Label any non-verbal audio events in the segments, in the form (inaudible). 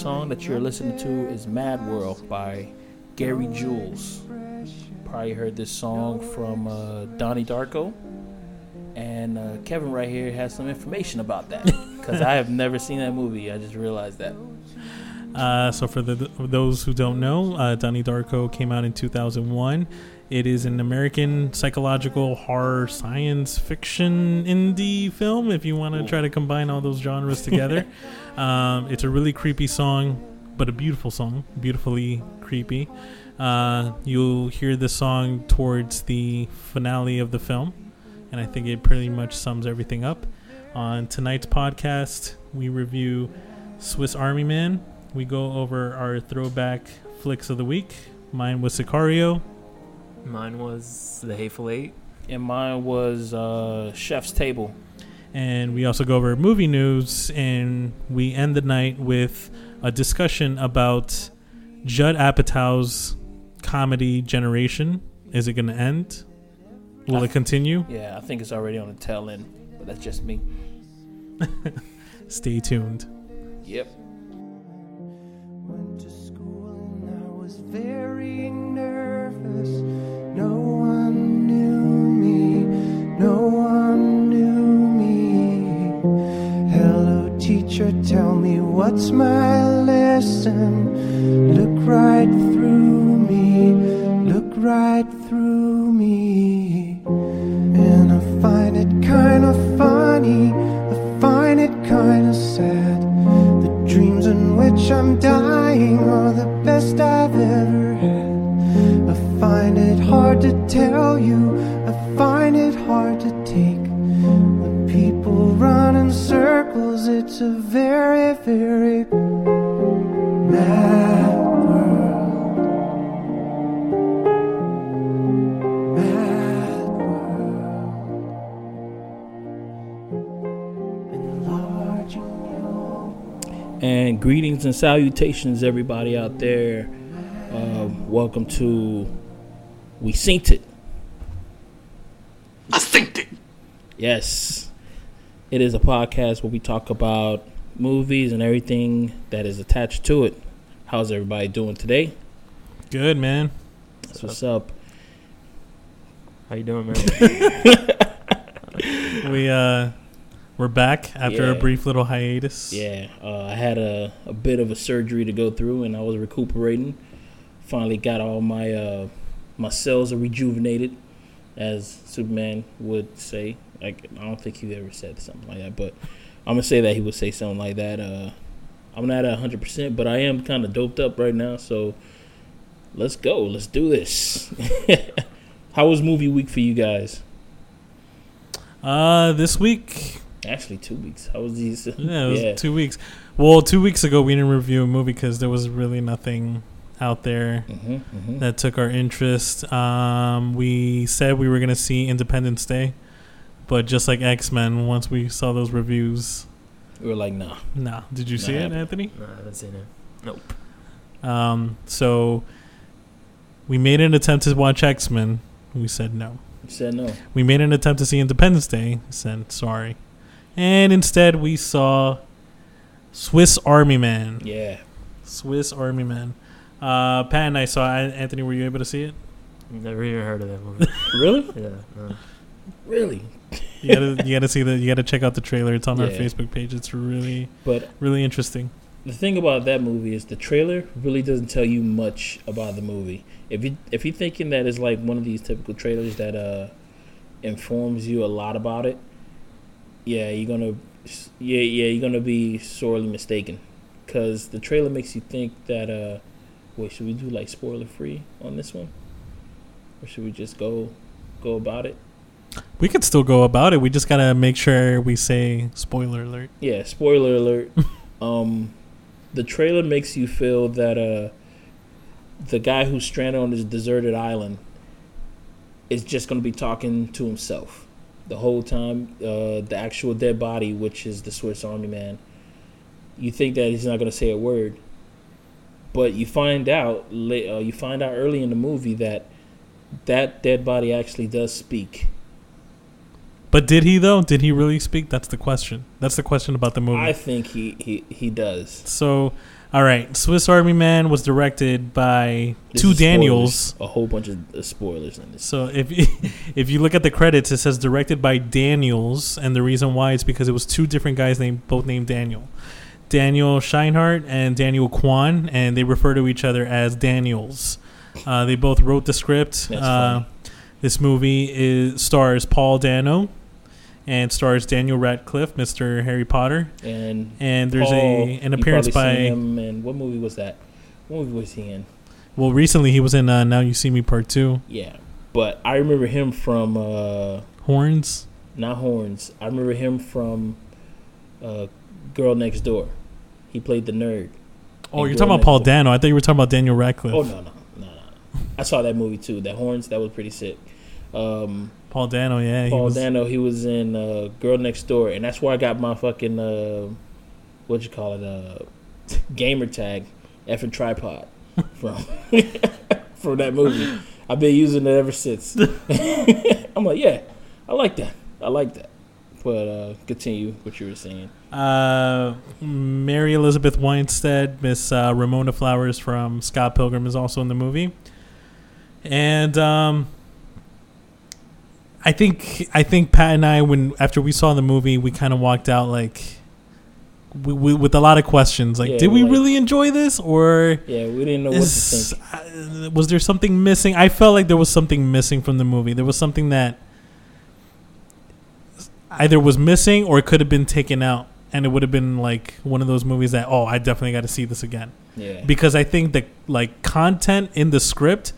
song that you're listening to is Mad World by Gary Jules. Probably heard this song from uh, Donnie Darko. And uh, Kevin right here has some information about that (laughs) because I have never seen that movie. I just realized that. Uh, so for the, those who don't know, uh, Donnie Darko came out in 2001. It is an American psychological horror science fiction indie film. If you want to try to combine all those genres together, (laughs) um, it's a really creepy song, but a beautiful song, beautifully creepy. Uh, you'll hear the song towards the finale of the film, and I think it pretty much sums everything up. On tonight's podcast, we review Swiss Army Man. We go over our throwback flicks of the week. Mine was Sicario. Mine was The Hateful Eight. And mine was uh, Chef's Table. And we also go over movie news, and we end the night with a discussion about Judd Apatow's comedy generation. Is it going to end? Will I- it continue? Yeah, I think it's already on the tail end, but that's just me. (laughs) Stay tuned. Yep. Went to school and I was very nervous. No one knew me, no one knew me. Hello, teacher, tell me what's my lesson. Look right through me, look right through me. And salutations, everybody out there. Uh, welcome to We Synced It. I synced it. Yes, it is a podcast where we talk about movies and everything that is attached to it. How's everybody doing today? Good, man. That's what's up. How you doing, man? (laughs) We, uh, we're back after a brief little hiatus. Yeah, uh, I had a, a bit of a surgery to go through, and I was recuperating. Finally, got all my uh, my cells are rejuvenated, as Superman would say. Like I don't think he ever said something like that, but I'm gonna say that he would say something like that. Uh, I'm not at 100, percent but I am kind of doped up right now. So let's go. Let's do this. (laughs) How was movie week for you guys? Uh, this week, Actually, two weeks. How was these? (laughs) Yeah, it was Yeah. two weeks. Well, two weeks ago we didn't review a movie because there was really nothing out there hmm hmm that took our interest. Um, we said we were gonna see Independence Day, but just like X Men, once we saw those reviews, We were like, nah. nah. Did you see it, Anthony? no, I haven't seen it. Nope. Um, so we made an attempt to watch X Men. We said no. You said no. We made an attempt to see Independence Day. Said sorry, and instead we saw Swiss Army Man. Yeah. Swiss Army Man. Uh, Pat and I saw. it. Anthony, were you able to see it? Never even heard of that movie. (laughs) Really? yeah. No. Really? You gotta, you gotta see the, you gotta check out the trailer. It's on our Facebook page. It's really, But really interesting. the thing about that movie is the trailer really doesn't tell you much about the movie. If you if you're thinking that it's like one of these typical trailers that uh informs you a lot about it, yeah, you're gonna yeah yeah you're gonna be sorely mistaken, because the trailer makes you think that uh wait should we do like spoiler free on this one, or should we just go go about it? We could still go about it. We just gotta make sure we say spoiler alert. Yeah, spoiler alert. (laughs) um, the trailer makes you feel that uh, the guy who's stranded on this deserted island is just going to be talking to himself the whole time. Uh, the actual dead body, which is the Swiss Army Man, you think that he's not going to say a word, but you find out uh, you find out early in the movie that that dead body actually does speak. But did he though? Did he really speak? That's the question. That's the question about the movie. I think he, he, he does. so, all right, Swiss Army Man was directed by This two Daniels. spoilers, a whole bunch of uh, spoilers in this. So if (laughs) if you look at the credits, it says directed by Daniels, and the reason why is because it was two different guys named both named Daniel, Daniel Scheinert and Daniel Kwan, and they refer to each other as Daniels. Uh, they both wrote the script. Uh, this movie is stars Paul Dano, and stars Daniel Radcliffe, Mr. Harry Potter, And and there's Paul, a an appearance by him And what movie was that? What movie was he in? well recently he was in uh, Now You See Me Part Two, Yeah, but I remember him from uh, Horns. not Horns. I remember him from uh, Girl Next Door. He played the nerd. Oh, you're Girl talking about Paul Door. Dano. I thought you were talking about Daniel Radcliffe. Oh no no no! no. I saw that movie too. That Horns that was pretty sick. Um, Paul Dano, yeah. he Paul was- Dano, he was in uh, Girl Next Door, and that's where I got my fucking uh, what you call it, uh, gamer tag, effing tripod from (laughs) from that movie. I've been using it ever since. (laughs) (laughs) I'm like, yeah, I like that. I like that. But uh, continue what you were saying. Uh, Mary Elizabeth Winstead, Miss uh, Ramona Flowers from Scott Pilgrim is also in the movie, and um, I think I think Pat and I, when after we saw the movie, we kind of walked out like. We, we, with a lot of questions, like, Yeah, did we like- really enjoy this, or Yeah, we didn't know what to think. uh, was there something missing? I felt like there was something missing from the movie. There was something that either was missing or it could have been taken out, and it would have been like one of those movies that oh, I definitely got to see this again Yeah, because I think the like content in the script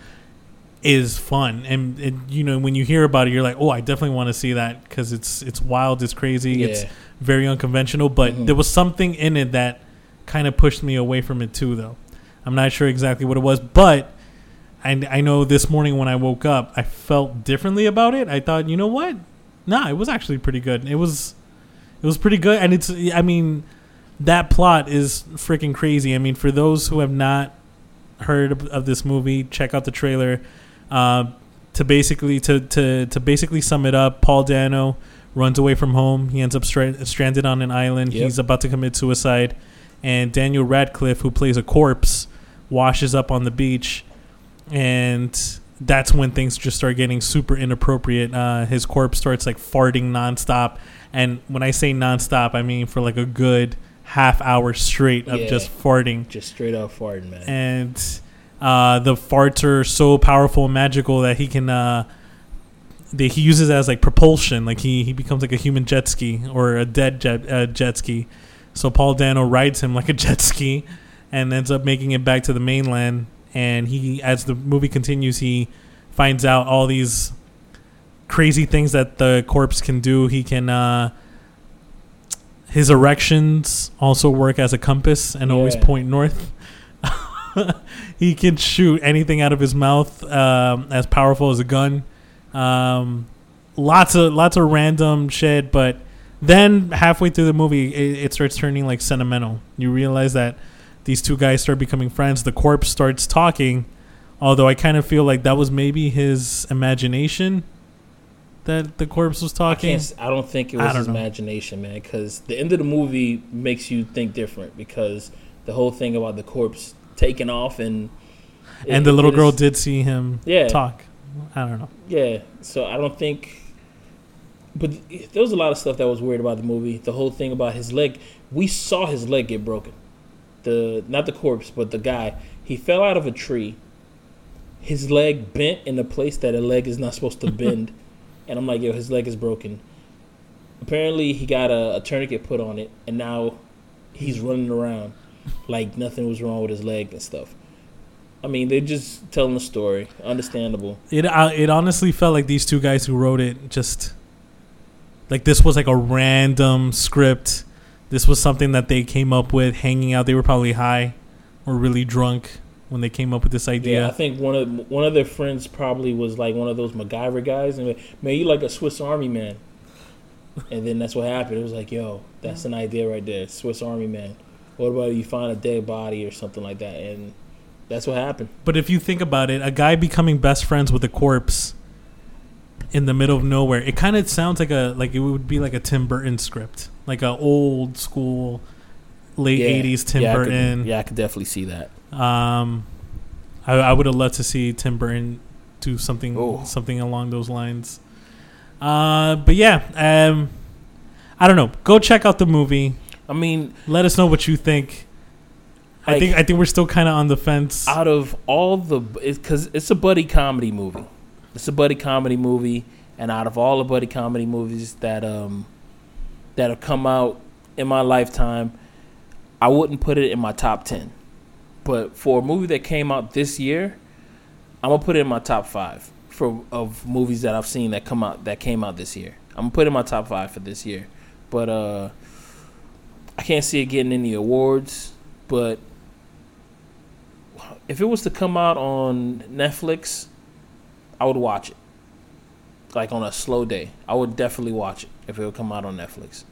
is fun, and it, you know when you hear about it, you're like, oh, I definitely want to see that because it's it's wild, it's crazy, yeah. it's very unconventional, but Mhm. there was something in it that kind of pushed me away from it too, though. I'm not sure exactly what it was, but I, I know this morning when I woke up, I felt differently about it. I thought, you know what? Nah, it was actually pretty good. It was, it was pretty good, and it's. I mean, that plot is freaking crazy. I mean, for those who have not heard of, of this movie, check out the trailer. Uh, to basically to, to to basically sum it up, Paul Dano runs away from home. He ends up stra- stranded on an island. Yep. He's about to commit suicide, and Daniel Radcliffe, who plays a corpse, washes up on the beach, and that's when things just start getting super inappropriate. Uh, his corpse starts like farting nonstop, and when I say nonstop, I mean for like a good half hour straight of Yeah. just farting Just straight up farting, man. and uh, the farts are so powerful and magical that he can uh, that he uses as like propulsion. Like he he becomes like a human jet ski or a dead jet uh, jet ski. So Paul Dano rides him (laughs) like a jet ski, and ends up making it back to the mainland. And he, as the movie continues, he finds out all these crazy things that the corpse can do. He can. Uh, his erections also work as a compass and always point north. (laughs) he can shoot anything out of his mouth um, as powerful as a gun. Um, lots of lots of random shit, but then halfway through the movie, it, it starts turning like sentimental. You realize that these two guys start becoming friends. The corpse starts talking, although I kind of feel like that was maybe his imagination that the corpse was I talking. s- I don't think it was his know. imagination, man. Because the end of the movie makes you think different. Because the whole thing about the corpse taking off and And it- the little girl is- did see him Yeah. talk. I don't know. Yeah. So I don't think. But there was a lot of stuff that was weird about the movie. The whole thing about his leg. We saw his leg get broken. The not the corpse, but the guy. He fell out of a tree. His leg bent in a place that a leg is not supposed to (laughs) bend, and I'm like, yo, his leg is broken. Apparently, he got a, a tourniquet put on it, and now he's running around like nothing was wrong with his leg and stuff. I mean, they're just telling a story. Understandable. It uh, it honestly felt like these two guys who wrote it just like this was like a random script. This was something that they came up with hanging out. They were probably high or really drunk when they came up with this idea. Yeah, I think one of one of their friends probably was like one of those MacGyver guys, and man, you like a Swiss Army man. And then that's what happened. It was like, yo, that's an idea right there, Swiss Army man. What about you find a dead body or something like that? And that's what happened. But if you think about it, a guy becoming best friends with a corpse in the middle of nowhere. It kind of sounds like a like it would be like a Tim Burton script, like a old school late Yeah. '80s Tim yeah, I Burton. Could, yeah, I could definitely see that. Um, I, I would have loved to see Tim Burton do something Oh. something along those lines. Uh, but yeah, um, I don't know. Go check out the movie. I mean, Let us know what you think. I think I think we're still kind of on the fence. out of all the, because it's a buddy comedy movie. It's a buddy comedy movie, and out of all the buddy comedy movies that um that have come out in my lifetime, I wouldn't put it in my top ten. But for a movie that came out this year, I'm gonna put it in my top five for of movies that I've seen that come out that came out this year. I'm gonna put it in my top five for this year. But uh I can't see it getting any awards, but if it was to come out on Netflix, I would watch it. Like on a slow day, I would definitely watch it if it would come out on Netflix.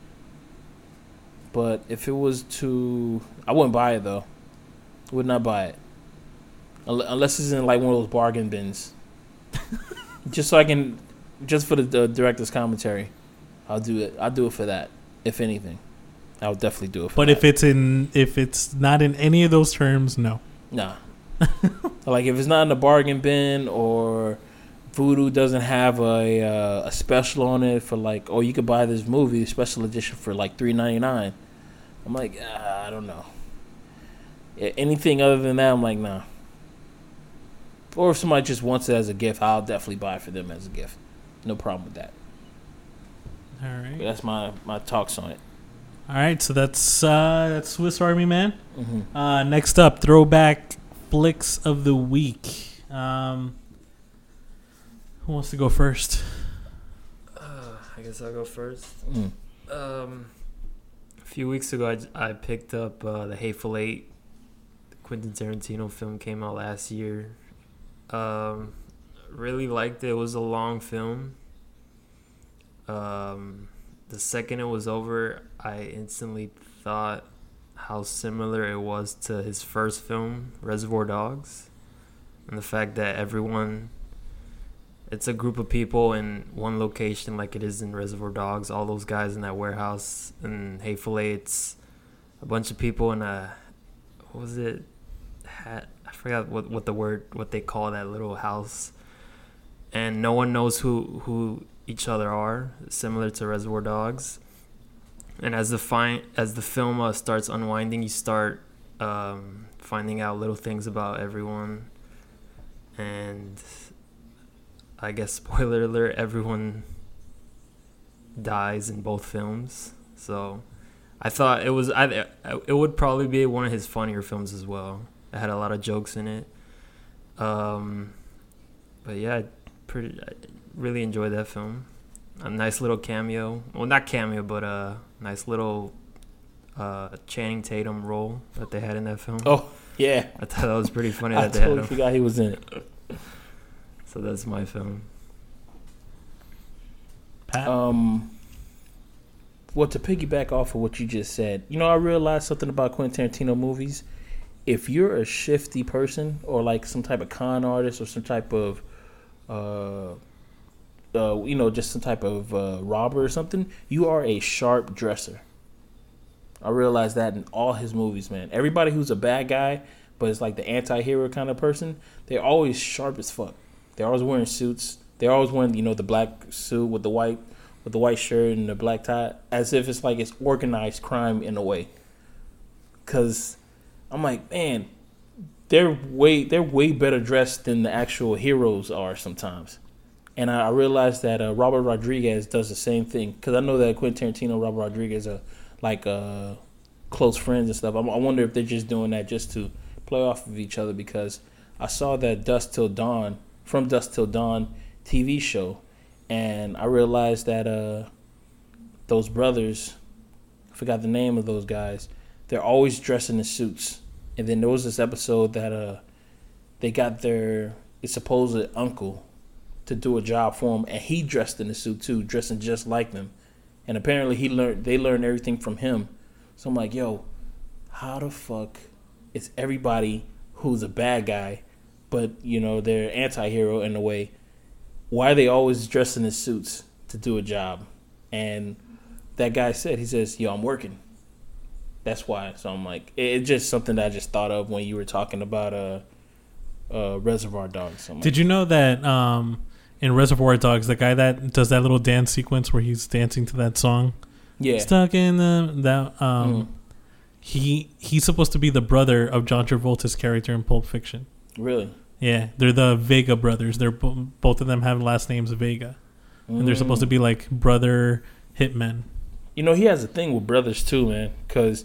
But if it was to, I wouldn't buy it though. Would not buy it unless it's in like one of those bargain bins. (laughs) just so I can, just for the, the director's commentary, I'll do it. I'll do it for that. If anything, I'll definitely do it. For but that. if it's in if it's not in any of those terms, no. Nah. (laughs) like if it's not in the bargain bin or Vudu doesn't have a uh, a special on it for like, oh, you could buy this movie special edition for like three ninety nine. I'm like, ah, I don't know. A- Anything other than that, I'm like, nah. Or if somebody just wants it as a gift, I'll definitely buy it for them as a gift. No problem with that. All But that's my my talks on it. All right. So that's uh, that's Swiss Army Man. hmm Uh, next up, throwback flicks of the week. Um, who wants to go first? Uh, I guess I'll go first. Mm. Um, a few weeks ago, I, I picked up uh, the Hateful Eight. The Quentin Tarantino film came out last year. Um, really liked it. It was a long film. Um, the second it was over, I instantly thought how similar it was to his first film, Reservoir Dogs, and the fact that everyone it's a group of people in one location like it is in Reservoir Dogs. All those guys in that warehouse and Hateful Eight. It's a bunch of people in a what was it? Hat. I forgot what what the word what they call that little house. And no one knows who who each other are, similar to Reservoir Dogs. And as the fine as the film uh, starts unwinding, you start um, finding out little things about everyone, and I guess (laughs) spoiler alert, everyone dies in both films. So I thought it was I it would probably be one of his funnier films as well. It had a lot of jokes in it. Um but yeah, I pretty I really enjoyed that film. A nice little cameo. Well, not cameo, but a nice little uh Channing Tatum role that they had in that film. Oh yeah, I thought that was pretty funny (laughs) I that they had totally him. forgot he was in it. So that's my film. Pat. Um, well, to piggyback off of what you just said, you know, I realized something about Quentin Tarantino movies. If you're a shifty person or like some type of con artist or some type of, uh, uh, you know, just some type of uh, robber or something, you are a sharp dresser. I realized that in all his movies, man. Everybody who's a bad guy, but it's like the anti-hero kind of person, they're always sharp as fuck. They're always wearing suits. They're always wearing, you know, the black suit with the white with the white shirt and the black tie, as if it's like it's organized crime in a way. Cause I'm like, man, they're way they're way better dressed than the actual heroes are sometimes. And I, I realized that uh, Robert Rodriguez does the same thing. Cause I know that Quentin Tarantino, Robert Rodriguez are like uh, close friends and stuff. I, I wonder if they're just doing that just to play off of each other. Because I saw that Dusk Till Dawn from Dusk Till Dawn TV show, and I realized that uh, those brothers, I forgot the name of those guys. They're always dressing in suits. And then there was this episode that uh, they got their supposed uncle to do a job for him, and he dressed in a suit too, dressing just like them. And apparently he learned they learned everything from him. So I'm like, yo, how the fuck is everybody who's a bad guy, but you know they're anti-hero in a way, why are they always dressing in suits to do a job? And that guy said, he says, yo, I'm working. That's why. So I'm like, it's just something that I just thought of when you were talking about uh, uh, Reservoir Dogs. So Did you know that um, in Reservoir Dogs, the guy that does that little dance sequence where he's dancing to that song, yeah. stuck in the that um, Mhm. he he's supposed to be the brother of John Travolta's character in Pulp Fiction. Really? Yeah, they're the Vega brothers. They're both of them have last names Vega, and they're supposed to Mm. be like brother hitmen. You know, he has a thing with brothers too, man. Because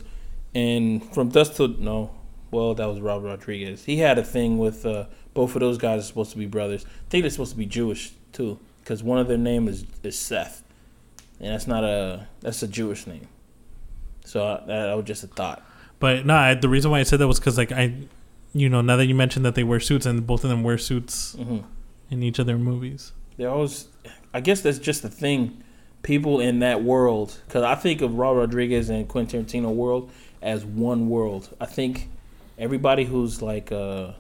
in From Dusk to no, well, that was Robert Rodriguez. He had a thing with uh, both of those guys are supposed to be brothers. I think they're supposed to be Jewish too, because one of their name is, is Seth, and that's not a that's a Jewish name. So I, that, was just a thought. But no, I, the reason why I said that was because like I, you know, now that you mentioned that they wear suits and both of them wear suits hmm in each of their movies. They always, I guess that's just the thing. People in that world, because I think of Robert Rodriguez and Quentin Tarantino world as one world. I think everybody who's like uh,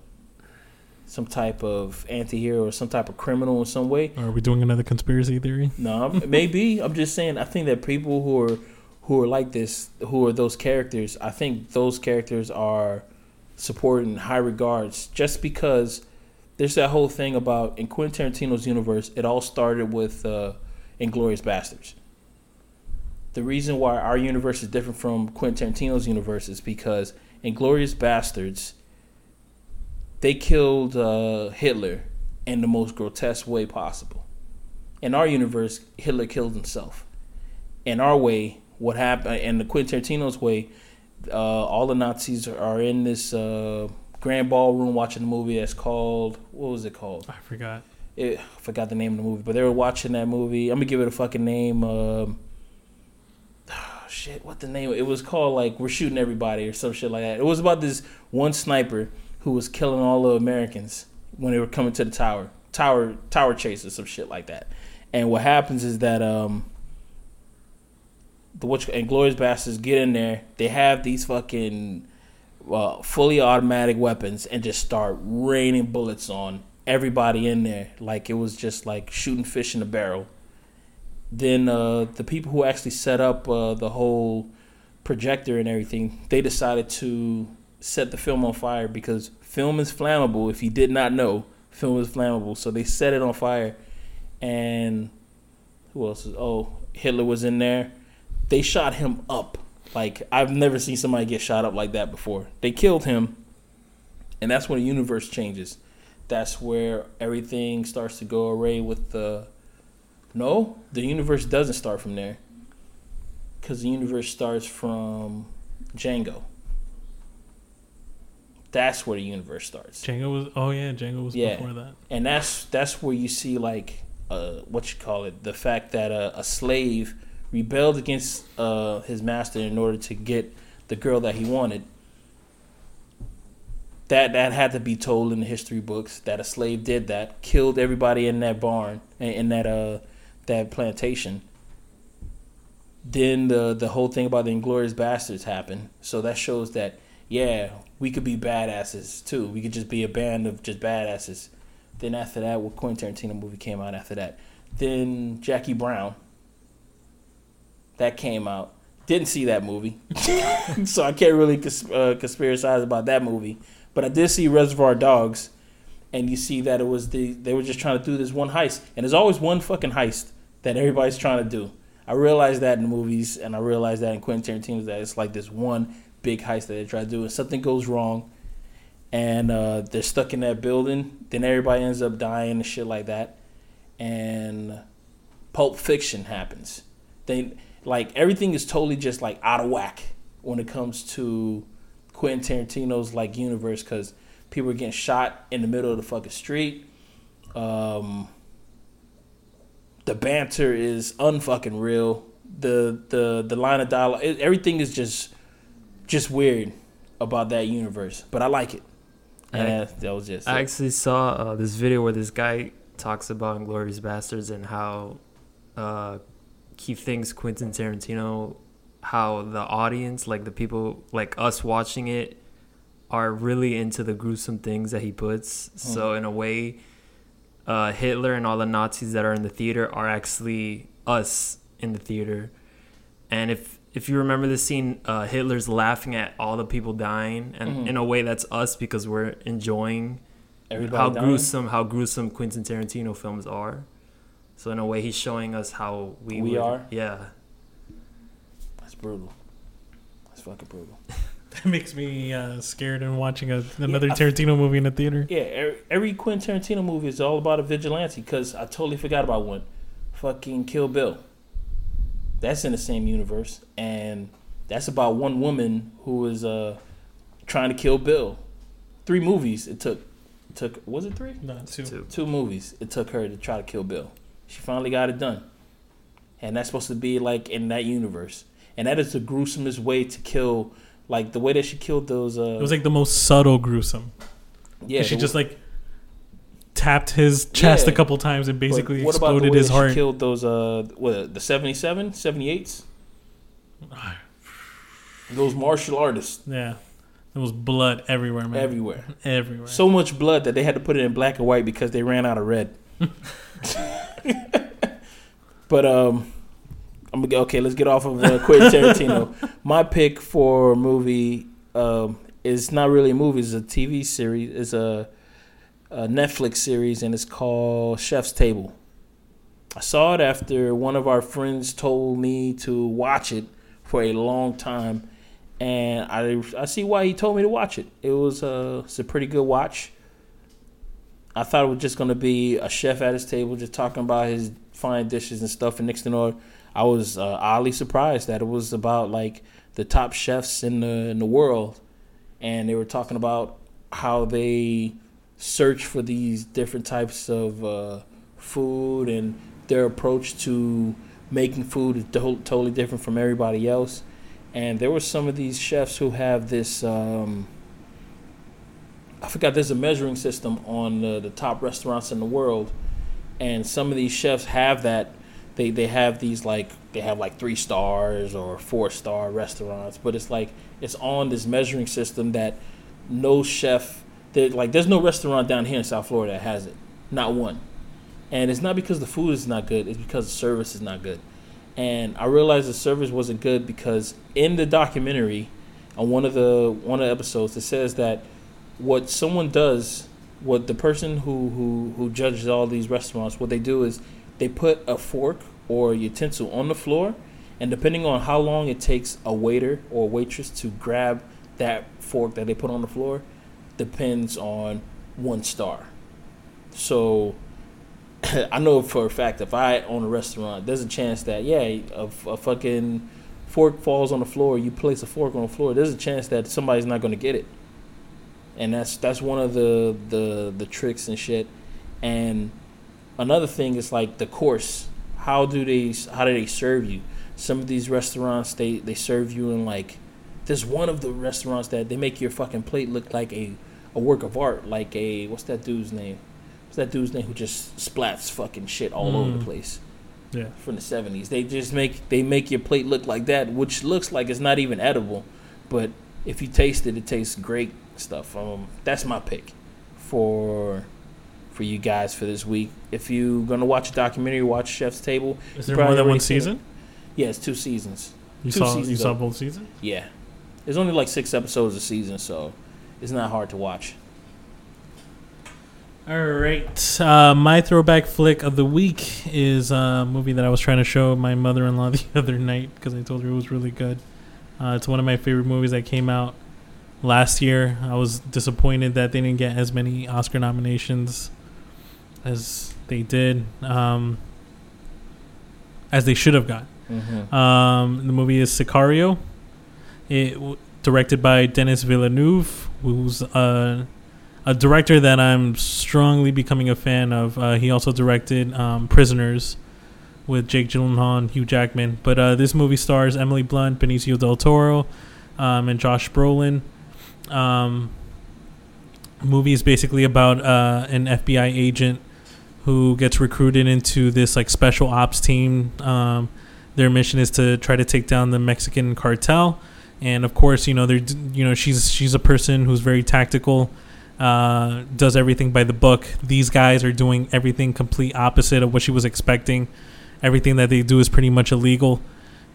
some type of anti-hero or some type of criminal in some way. Are we doing another conspiracy theory? No, I'm- maybe I'm just saying. I think that people who are who are like this, who are those characters, I think those characters are supported in high regards, just because there's that whole thing about in Quentin Tarantino's universe. It all started with uh, Inglourious Basterds. The reason why our universe is different from Quentin Tarantino's universe is because Inglourious Basterds, they killed uh, Hitler in the most grotesque way possible in our universe, Hitler killed himself. In our way, what happened in the Quentin Tarantino's way, uh, all the Nazis are in this uh, grand ballroom watching the movie that's called what was it called? I forgot. It, I forgot the name of the movie, but they were watching that movie. I'm gonna give it a fucking name. Um, (sighs) shit, what the name? It was called like "We're Shooting Everybody" or some shit like that. It was about this one sniper who was killing all the Americans when they were coming to the tower, tower, tower chase or some shit like that. And what happens is that um, the which Glorious Bastards get in there. They have these fucking uh, fully automatic weapons and just start raining bullets on everybody in there. Like it was just like shooting fish in a barrel. Then uh, the people who actually set up uh, the whole projector and everything, they decided to set the film on fire because film is flammable. If you did not know, film is flammable. So they set it on fire. And who else is? Oh, Hitler was in there. They shot him up. Like I've never seen somebody get shot up like that before. They killed him, and that's when the universe changes. That's where everything starts to go array with the. No, the universe doesn't start from there. Because the universe starts from Django. That's where the universe starts Django was. Oh yeah, Django was Yeah. before that. and that's that's where you see like uh what you call it the fact that uh, a slave rebelled against uh his master in order to get the girl that he wanted that that had to be told in the history books that a slave did that killed everybody in that barn in in that uh that plantation then the the whole thing about the inglorious bastards happened so that shows that yeah we could be badasses too we could just be a band of just badasses then after that, what Quentin Tarantino movie came out after that? Then Jackie Brown. That came out. Didn't see that movie, (laughs) so I can't really cons- uh, conspiracize about that movie. But I did see Reservoir Dogs, and you see that it was the they were just trying to do this one heist, and there's always one fucking heist that everybody's trying to do. I realized that in movies, and I realized that in Quentin Tarantino's that it's like this one big heist that they try to do, and something goes wrong, and uh, they're stuck in that building. Then everybody ends up dying and shit like that. And Pulp Fiction happens. They like everything is totally just like out of whack when it comes to Quentin Tarantino's like universe because people are getting shot in the middle of the fucking street. Um, the banter is unfucking real. The the the line of dialogue, everything is just just weird about that universe. But I like it. I- that, was just I it. actually saw uh, this video where this guy talks about Inglourious Basterds and how uh, he thinks Quentin Tarantino, how the audience, like the people, like us watching it, are really into the gruesome things that he puts. So in a way, uh, Hitler and all the Nazis that are in the theater are actually us in the theater. And if if you remember the scene, uh, Hitler's laughing at all the people dying, and Mhm. in a way, that's us because we're enjoying Everybody how dying? gruesome how gruesome Quentin Tarantino films are. So in a way, he's showing us how we We would- are? Yeah, That's brutal. That's fucking brutal. (laughs) That makes me uh, scared and watching a, another Yeah, I- Tarantino movie in the theater. Yeah, every, every Quentin Tarantino movie is all about a vigilante. Because I totally forgot about one. Fucking Kill Bill. That's in the same universe, and that's about one woman who was uh, trying to kill Bill. Three movies it took. Took was it three? No, two. too. Two movies it took her to try to kill Bill. She finally got it done, and that's supposed to be like in that universe. And that is the gruesomest way to kill. Like the way that she killed those. Uh, It was like the most subtle gruesome. yeah, she the- just like tapped his chest Yeah. a couple times and basically what about the way his heart. killed those uh what the 77 78s those martial artists Yeah, there was blood everywhere, man. everywhere everywhere. so much blood that they had to put it in black and white because they ran out of red (laughs) but um I'm gonna go okay let's get off of uh, Quentin Tarantino (laughs) my pick for movie um is not really a movie it's a TV series it's a, a Netflix series and it's called Chef's Table I saw it after one of our friends told me to watch it for a long time, and I I see why he told me to watch it. It was a it's a pretty good watch. I thought it was just gonna be a chef at his table just talking about his fine dishes and stuff, and next thing I was uh, oddly surprised that it was about like the top chefs in the in the world, and they were talking about how they search for these different types of uh, food and their approach to making food is to- totally different from everybody else. And there were some of these chefs who have this. Um, I forgot there's a measuring system on the, the top restaurants in the world, and some of these chefs have that. They they have these like they have like three stars or four star restaurants, but it's like it's on this measuring system that no chef like there's no restaurant down here in South Florida that has it, not one. And it's not because the food is not good; it's because the service is not good. And I realized the service wasn't good because in the documentary, on one of the one of the episodes, it says that what someone does, what the person who who who judges all these restaurants, what they do is they put a fork or utensil on the floor, and depending on how long it takes a waiter or waitress to grab that fork that they put on the floor, depends on one star. So (clears throat) I know for a fact if I own a restaurant, there's a chance that yeah, a, a fucking fork falls on the floor, you place a fork on the floor, there's a chance that somebody's not going to get it. And that's that's one of the the the tricks and shit. And another thing is like the course. How do they how do they serve you? Some of these restaurants they they serve you in like there's one of the restaurants that they make your fucking plate look like a a work of art, like a what's that dude's name? What's that dude's name who just splats fucking shit all over the Mm. place yeah, from the seventies? They just make they make your plate look like that, which looks like it's not even edible, but if you taste it, it tastes great stuff. Um, that's my pick for for you guys for this week. If you're gonna watch a documentary, watch Chef's Table. is there more than one seen it. season? Yeah, it's two seasons. You Two saw you seasons saw both seasons. Yeah, there's only like six episodes a season, so it's not hard to watch. All right. Uh, my throwback flick of the week is a movie that I was trying to show my mother in law (laughs) the other night because I told her it was really good. Uh, it's one of my favorite movies that came out last year. I was disappointed that they didn't get as many Oscar nominations as they did, um, as they should have got. Mm-hmm. Um, the movie is Sicario. It w- directed by Denis Villeneuve, who's uh, a director that I'm strongly becoming a fan of. Uh, he also directed um, Prisoners with Jake Gyllenhaal and Hugh Jackman. But uh, this movie stars Emily Blunt, Benicio del Toro, um, and Josh Brolin. Um, movie is basically about uh, an FBI agent who gets recruited into this like special ops team. Um, their mission is to try to take down the Mexican cartel, and of course, you know, you know she's she's a person who's very tactical. uh, does everything by the book. These guys are doing everything complete opposite of what she was expecting. Everything that they do is pretty much illegal,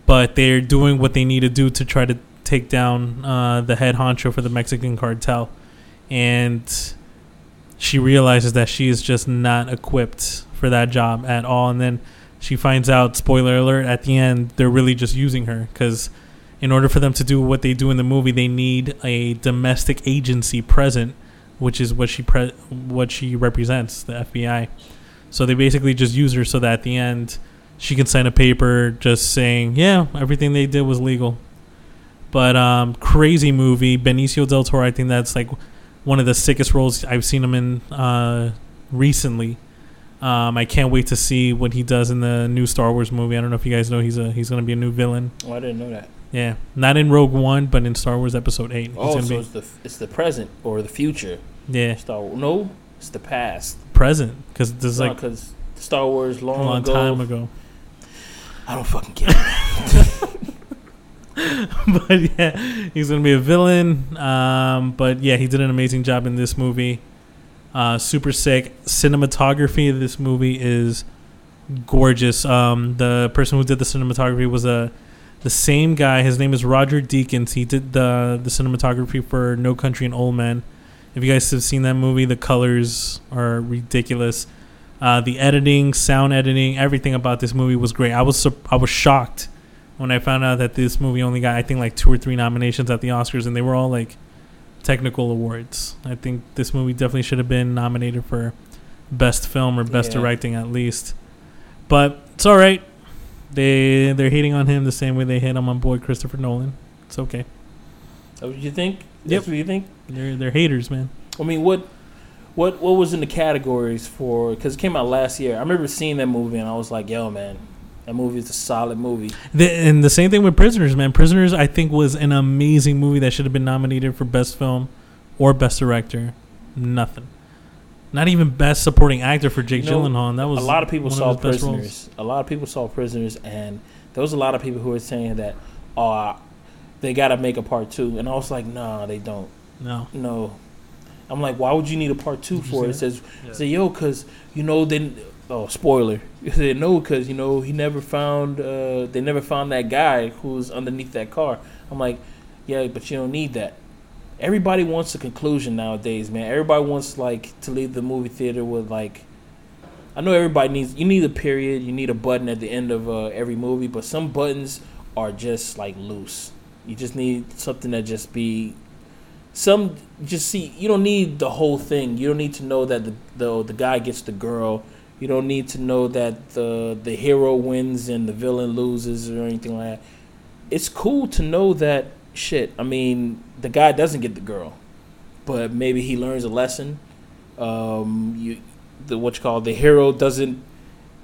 but they're doing what they need to do to try to take down uh, the head honcho for the Mexican cartel. And she realizes that she is just not equipped for that job at all. And then she finds out, spoiler alert, at the end, they're really just using her because in order for them to do what they do in the movie, they need a domestic agency present, which is what she pre- what she represents, the FBI. So they basically just use her so that at the end she can sign a paper just saying, yeah, everything they did was legal. But um, crazy movie, Benicio del Toro. I think that's like one of the sickest roles I've seen him in uh, recently. Um, I can't wait to see what he does in the new Star Wars movie. I don't know if you guys know he's a he's gonna be a new villain. Oh, I didn't know that. Yeah, not in Rogue One, but in Star Wars Episode Eight. Oh, gonna so be it's the it's the present or the future. yeah Star Wars. No, it's the past. present because this is like because Star Wars a long, long ago. time ago. I don't fucking get (laughs) it. but yeah, he's gonna be a villain. Um, but yeah, he did an amazing job in this movie. Uh, super sick cinematography of this movie is gorgeous. Um, the person who did the cinematography was a the same guy. His name is Roger Deakins. He did the the cinematography for No Country in Old Men. If you guys have seen that movie, the colors are ridiculous. Uh, the editing, sound editing, everything about this movie was great. I was I was shocked when I found out that this movie only got I think like two or three nominations at the Oscars, and they were all like technical awards. I think this movie definitely should have been nominated for best film or best Yeah. directing at least. But it's all right. They they're hating on him the same way they hate on my boy Christopher Nolan. It's okay. That's what you think? That's Yep. what you think? They're they're haters, man. I mean, what, what, what was in the categories for? Because it came out last year. I remember seeing that movie and I was like, "Yo, man, that movie is a solid movie." The, and the same thing with Prisoners, man. Prisoners, I think, was an amazing movie that should have been nominated for best film or best director. Nothing. Not even best supporting actor for Jake You know, Gyllenhaal. That was a lot of people saw roles. prisoners. A lot of people saw prisoners, and there was a lot of people who were saying that, "Oh, they got to make a part two. And I was like, "Nah, they don't. No, No." I'm like, "Why would you need a part two Did for it?" It says, Yeah. "Say yo, cause you know then." Oh, spoiler! (laughs) Said no, cause you know he never found. Uh, they never found that guy who was underneath that car. I'm like, yeah, but you don't need that. Everybody wants a conclusion nowadays, man. Everybody wants like to leave the movie theater with like. I know everybody needs. You need a period. You need a button at the end of uh, every movie, but some buttons are just like loose. You just need something that just be. Some just see. You don't need the whole thing. You don't need to know that the the the guy gets the girl. You don't need to know that the the hero wins and the villain loses or anything like that. It's cool to know that shit. I mean, the guy doesn't get the girl, but maybe he learns a lesson. Um, you, the what you call the hero doesn't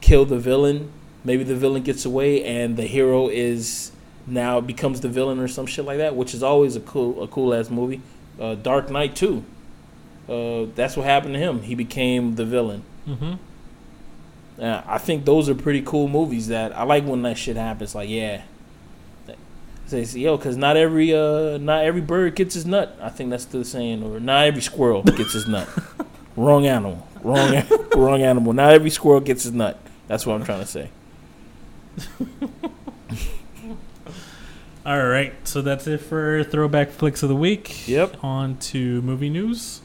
kill the villain. Maybe the villain gets away and the hero is now becomes the villain or some shit like that, which is always a cool a cool ass movie. Uh, Dark Knight too. Uh, that's what happened to him. He became the villain. mm-hmm. Uh, I think those are pretty cool movies. That I like when that shit happens. Like, yeah, say, yo, because not every uh, not every bird gets his nut. I think that's the saying, or not every squirrel gets his nut. (laughs) Wrong animal. Wrong. (laughs) wrong animal. Not every squirrel gets his nut. That's what I'm trying to say. (laughs) All right, so that's it for throwback flicks of the week. Yep. On to movie news.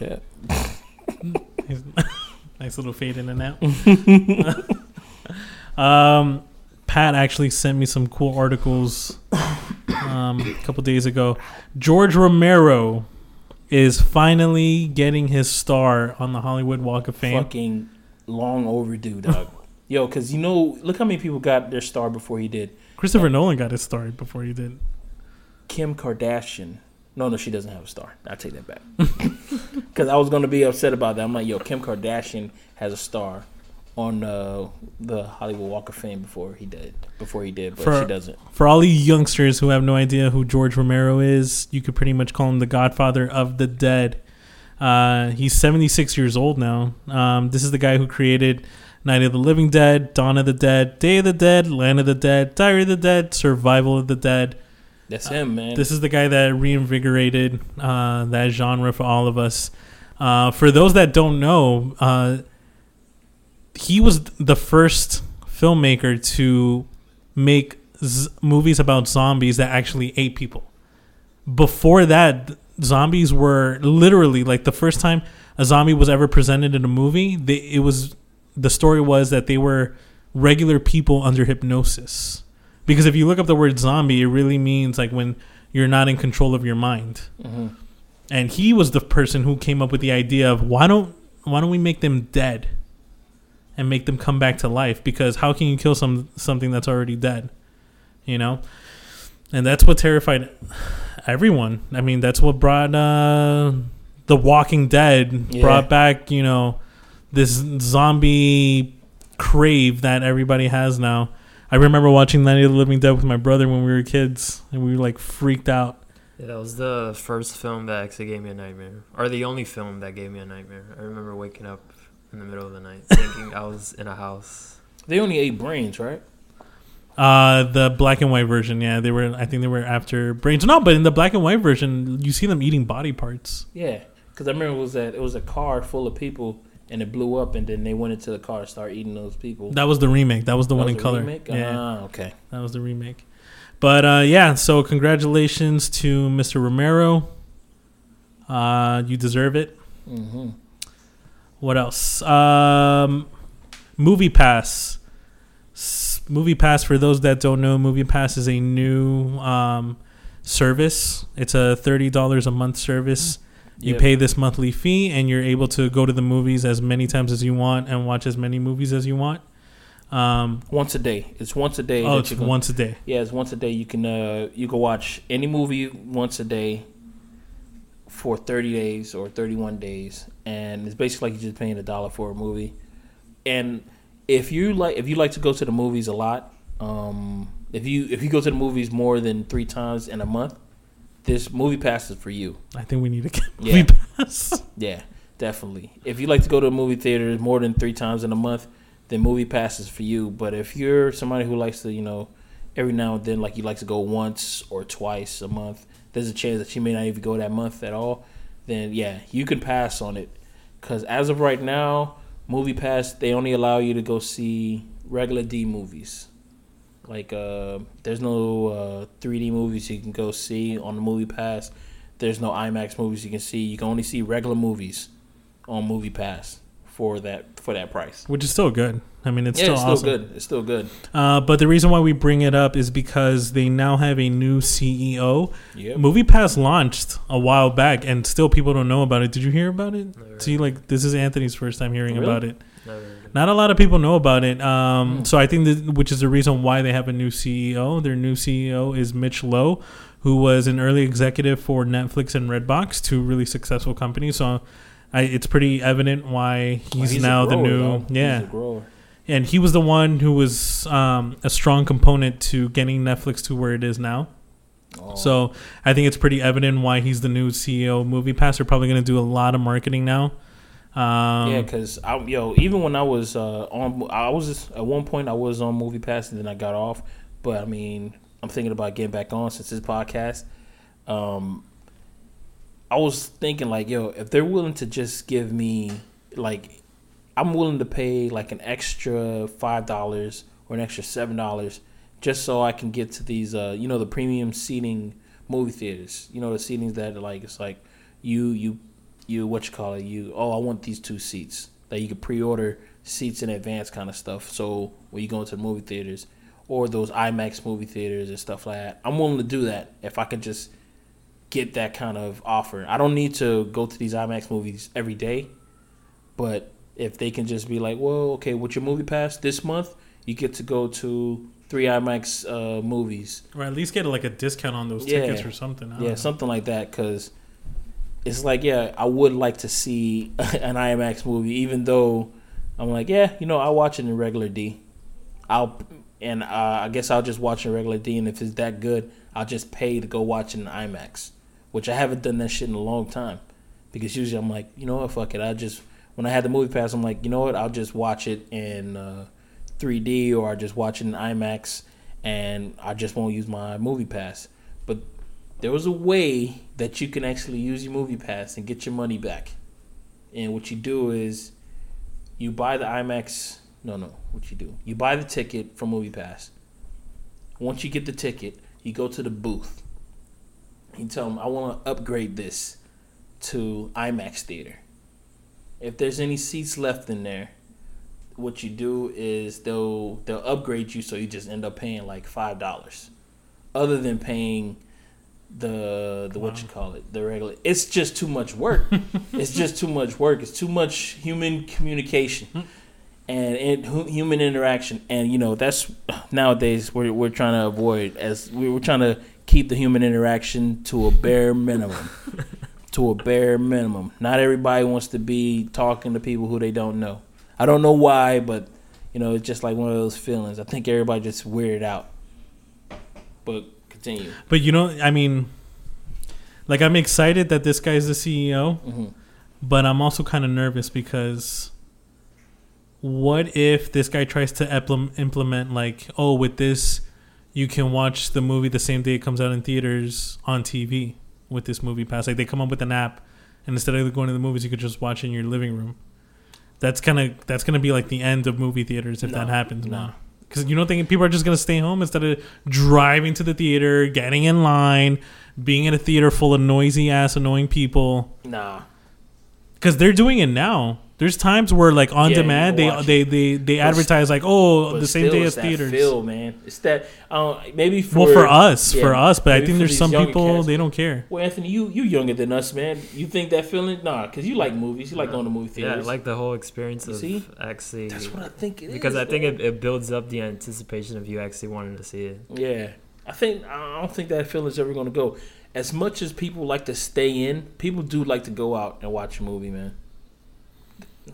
Shit. (laughs) nice little fade in and out. (laughs) um, Pat actually sent me some cool articles um, a couple days ago. George Romero is finally getting his star on the Hollywood Walk of Fame. Fucking long overdue, dog. (laughs) Yo, because you know, look how many people got their star before he did. Christopher Nolan got his star before he did. Kim Kardashian. No, no, she doesn't have a star. I take that back. (laughs) Because I was gonna be upset about that. I'm like, yo, Kim Kardashian has a star on uh, the Hollywood Walk of Fame before he did. Before he did, but For- she doesn't. For all you youngsters who have no idea who George Romero is, you could pretty much call him the godfather of the dead. Uh, he's 76 years old now. Um, this is the guy who created Night of the Living Dead, Dawn of the Dead, Day of the Dead, Land of the Dead, Diary of the Dead, Survival of the Dead. That's him, man. This is the guy that reinvigorated uh, that genre for all of us. Uh, for those that don't know, uh, he was the first filmmaker to make z- movies about zombies that actually ate people. Before that, zombies were literally like the first time a zombie was ever presented in a movie. They, it was the story was that they were regular people under hypnosis. Because if you look up the word zombie, it really means like when you're not in control of your mind. hmm And he was the person who came up with the idea of why don't why don't we make them dead and make them come back to life? Because how can you kill some something that's already dead? You know? And that's what terrified everyone. I mean, that's what brought uh The Walking Dead Yeah. brought back, you know, this zombie crave that everybody has now. I remember watching Night of the Living Dead with my brother when we were kids, and we were like freaked out. Yeah, that was the first film that actually gave me a nightmare, or the only film that gave me a nightmare. I remember waking up in the middle of the night thinking I was in a house. They only ate brains, right? Uh, the black and white version, yeah, they were. I think they were after brains. No, but in the black and white version, you see them eating body parts. Yeah, because I remember it was that it was a car full of people and it blew up, and then they went into the car and started eating those people. That was the remake. That was the That one was in a color. remake? Yeah, Ah, okay. that was the remake. But uh, yeah, so congratulations to Mr. Romero. Uh, you deserve it. hmm What else? Um, Movie Pass. S- Movie Pass, for those that don't know, Movie Pass is a new um, service. It's a $30 a month service. You Yep. pay this monthly fee, and you're able to go to the movies as many times as you want and watch as many movies as you want. Um, Once a day. It's once a day. oh, it's can- once a day. Yeah, it's once a day. You can uh, you can watch any movie once a day for thirty days or thirty one days, and it's basically like you're just paying a dollar for a movie. And if you like, if you like to go to the movies a lot, um, if you if you go to the movies more than three times in a month, this movie pass is for you. I think we need to get Yeah. Movie Pass. (laughs) Yeah, definitely. If you like to go to a movie theater more than three times in a month, then movie pass is for you. But if you're somebody who likes to, you know, every now and then, like you like to go once or twice a month, there's a chance that you may not even go that month at all. Then yeah, you can pass on it. Cause as of right now, movie pass they only allow you to go see regular D movies. Like uh, there's no uh, 3D movies you can go see on the movie pass. There's no IMAX movies you can see. You can only see regular movies on Movie Pass for that for that price. Which is still good. I mean, it's yeah, still it's still awesome. good. It's still good. Uh, but the reason why we bring it up is because they now have a new CEO. Yep. Movie Pass launched a while back, and still people don't know about it. Did you hear about it? Never, See, like this is Anthony's first time hearing Really? about it. Never heard of it. Not a lot of people know about it. Um, Hmm. So I think that, which is the reason why they have a new CEO. Their new CEO is Mitch Lowe, who was an early executive for Netflix and Redbox, two really successful companies. So I, it's pretty evident why Well, he's, now the new though. yeah. He's grower. And he was the one who was um, a strong component to getting Netflix to where it is now. Oh. So I think it's pretty evident why he's the new CEO of Movie Pass. They're probably going to do a lot of marketing now. Um, yeah, because I yo even when I was uh, on, I was at one point I was on Movie Pass and then I got off. But I mean, I'm thinking about getting back on since this podcast. Um, I was thinking like, yo, if they're willing to just give me like, I'm willing to pay like an extra five dollars or an extra seven dollars just so I can get to these, uh, you know, the premium seating movie theaters. You know, the seatings that like it's like you you you what you call it you oh I want these two seats that you could pre-order seats in advance kind of stuff. So when you go into the movie theaters or those IMAX movie theaters and stuff like that, I'm willing to do that if I can just get that kind of offer. I don't need to go to these IMAX movies every day, but if they can just be like, well, okay, with your movie pass this month, you get to go to three IMAX uh, movies. Or at least get like a discount on those Yeah. tickets or something. Yeah, know. something like that. Because it's like, yeah, I would like to see (laughs) an IMAX movie, even though I'm like, yeah, you know, I'll watch it in regular D. I'll and uh, I guess I'll just watch in regular D, and if it's that good, I'll just pay to go watch in IMAX, which I haven't done that shit in a long time. because usually I'm like, you know what, fuck it. I just when I had the movie pass, I'm like, you know what, I'll just watch it in uh, 3D or I just watch it in IMAX, and I just won't use my movie pass. But there was a way that you can actually use your movie pass and get your money back. And what you do is you buy the IMAX. No, no. What you do? You buy the ticket from Movie Pass. Once you get the ticket, you go to the booth. You tell them, I want to upgrade this to IMAX theater. If there's any seats left in there, what you do is they'll they'll upgrade you so you just end up paying like five dollars, other than paying the the what you call it the regular. It's just too much work. (laughs) it's just too much work. It's too much human communication hmm. and, and human interaction. And you know that's nowadays we're we're trying to avoid as we- we're trying to keep the human interaction to a bare minimum. (laughs) to a bare minimum. Not everybody wants to be talking to people who they don't know. I don't know why, but you know, it's just like one of those feelings. I think everybody just weirded out. But continue. But you know, I mean, like I'm excited that this guy's the CEO, hmm but I'm also kind of nervous because what if this guy tries to implement, implement like, oh, with this, you can watch the movie the same day it comes out in theaters on TV with this movie pass. Like they come up with an app, and instead of going to the movies, you could just watch in your living room. That's kind of that's gonna be like the end of movie theaters if that happens. no. now. Because you don't think people are just gonna stay home instead of driving to the theater, getting in line, being in a theater full of noisy ass annoying people. Nah. Because they're doing it now. There's times where like on Yeah, demand can they they they they But advertise like oh the same still, day as theaters. Feel, man. It's that. Uh, maybe for well, for us, yeah, for us, but I think there's some people cats. they don't care. Well, Anthony, you you younger than us, man. You think that feeling? Nah, because you like movies. You like going to movie theaters. Yeah, I like the whole experience You of see? actually. That's what I think it is. because I think it, it builds up the anticipation of you actually wanting to see it. Yeah, I think I don't think that feeling's ever going to go. As much as people like to stay in, people do like to go out and watch a movie, man.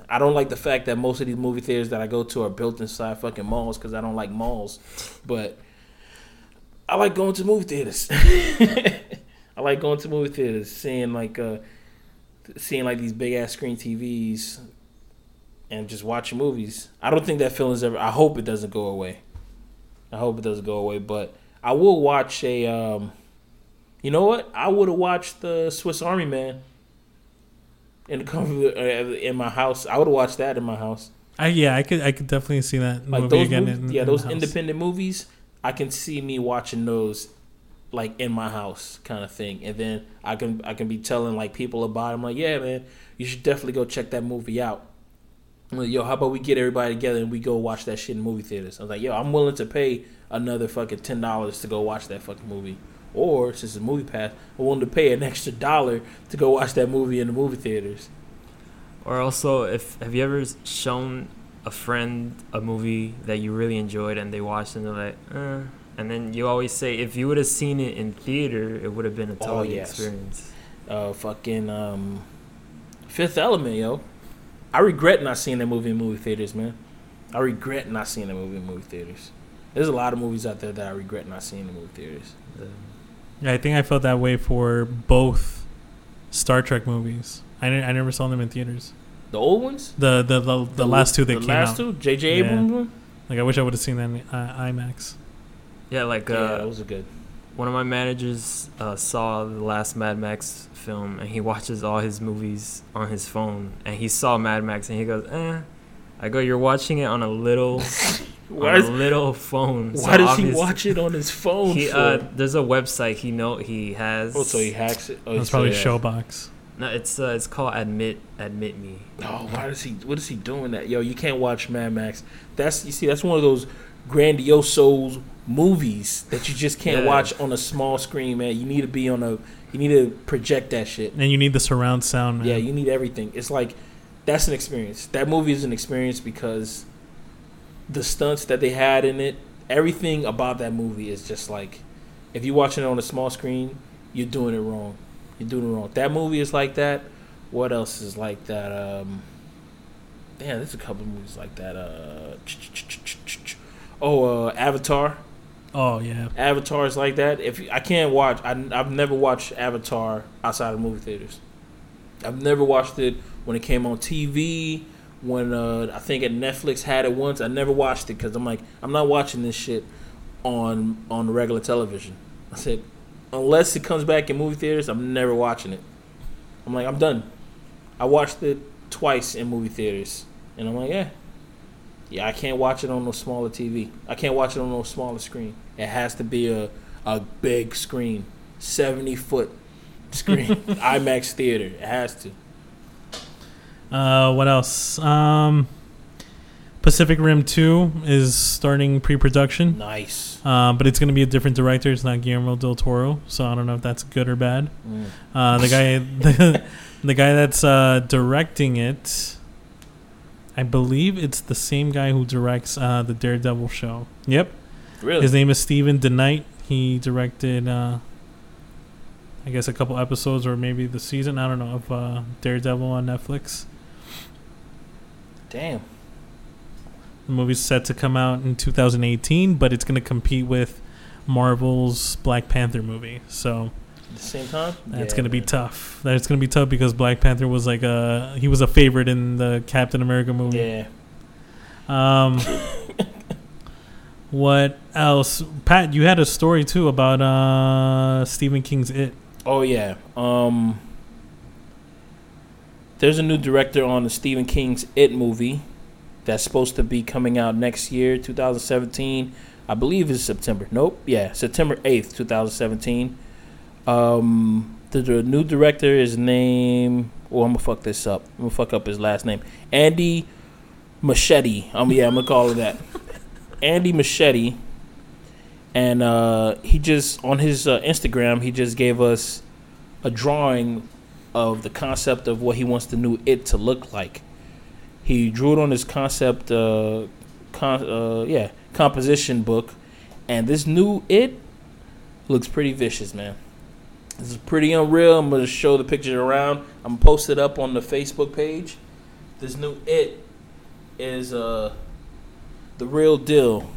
I don't like the fact that most of these movie theaters that I go to are built inside fucking malls because I don't like malls, but I like going to movie theaters. (laughs) I like going to movie theaters, seeing like uh, seeing like these big ass screen TVs, and just watching movies. I don't think that feeling's ever. I hope it doesn't go away. I hope it doesn't go away, but I will watch a. Um, you know what? I would have watched the Swiss Army Man in the comfort uh, in my house. I would watched that in my house. I yeah, I could I could definitely see that Like movie those, again. movies, in, yeah, in those independent movies. I can see me watching those, like in my house, kind of thing. And then I can I can be telling like people about. It. I'm like, yeah, man, you should definitely go check that movie out. I'm like, yo, how about we get everybody together and we go watch that shit in movie theaters? I was like, yo, I'm willing to pay another fucking ten dollars to go watch that fucking movie. Or since it's a movie pass, I'm willing to pay an extra dollar to go watch that movie in the movie theaters. Or also, if have you ever shown a friend a movie that you really enjoyed and they watched and they're like, eh. and then you always say, if you would have seen it in theater, it would have been a Oh, totally yes. experience. Uh, fucking um, Fifth Element, yo. I regret not seeing that movie in movie theaters, man. I regret not seeing that movie in movie theaters. There's a lot of movies out there that I regret not seeing in movie theaters. The- Yeah, I think I felt that way for both Star Trek movies. I, I never saw them in theaters. The old ones, The the the, the, last two that the came last out. two, J.J. Yeah. Abrams one. Like I wish I would have seen that in uh, IMAX. yeah, like yeah, uh, those are good. one of my managers uh, saw the last Mad Max film, and he watches all his movies on his phone, and he saw Mad Max, and he goes, "Eh." I go, "You're watching it on a little, (laughs) Why, on is, a little phone." why so does he obvious- watch it on his phone? He, for? uh, there's a website he know he has. oh, so he hacks it. Oh, That's probably yeah. Showbox. No, it's uh, it's called Admit Admit Me. Oh, why does he? What is he doing that? Yo, you can't watch Mad Max. That's you see, that's one of those grandiosos movies that you just can't Yeah. watch on a small screen, man. You need to be on a. You need to project that shit. And you need the surround sound, man. Yeah, you need everything. It's like that's an experience. That movie is an experience because the stunts that they had in it, everything about that movie is just like if you're watching it on a small screen, you're doing it wrong. You're doing it wrong. That movie is like that. What else is like that? Um, damn, there's a couple of movies like that. Uh, oh, uh, Avatar. Oh yeah. Avatar is like that. If I can't watch, I, I've never watched Avatar outside of movie theaters. I've never watched it when it came on TV. When uh, I think at Netflix had it once, I never watched it because I'm like, I'm not watching this shit on on regular television. I said, unless it comes back in movie theaters, I'm never watching it. I'm like, I'm done. I watched it twice in movie theaters, and I'm like, yeah, yeah, I can't watch it on no smaller TV. I can't watch it on no smaller screen. It has to be a a big screen, seventy foot screen, (laughs) IMAX theater. It has to. Uh, what else? Um, Pacific Rim 2 is starting pre-production, Nice. uh, but it's going to be a different director. It's not Guillermo del Toro, so I don't know if that's good or bad. Mm. Uh, the guy, (laughs) the, the guy that's uh, directing it, I believe it's the same guy who directs uh, the Daredevil show. Yep, Really? his name is Steven DeKnight. He directed, uh, I guess, a couple episodes or maybe the season. I don't know of uh, Daredevil on Netflix. Damn. The movie's set to come out in 2018, but it's going to compete with Marvel's Black Panther movie. So At the same time. that's Yeah, going to be tough. That's going to be tough because Black Panther was like a he was a favorite in the Captain America movie. Yeah. Um, (laughs) what else? Pat, you had a story too about uh, Stephen King's It. Oh yeah. Um. There's a new director on the Stephen King's It movie that's supposed to be coming out next year, 2017. I believe it's September. Nope. Yeah, September 8th, 2017. Um, the, the new director is named. Oh, I'm gonna fuck this up. I'm gonna fuck up his last name. Andy Machete. Um, yeah, I'm gonna call it that. (laughs) Andy Machete. And uh, he just on his uh, Instagram, he just gave us a drawing of the concept of what he wants the new it to look like. He drew it on his concept, uh, con- uh, yeah, composition book, and this new it looks pretty vicious, man. This is pretty unreal. I'm gonna show the picture around. I'm gonna post it up on the Facebook page. This new it is uh the real deal.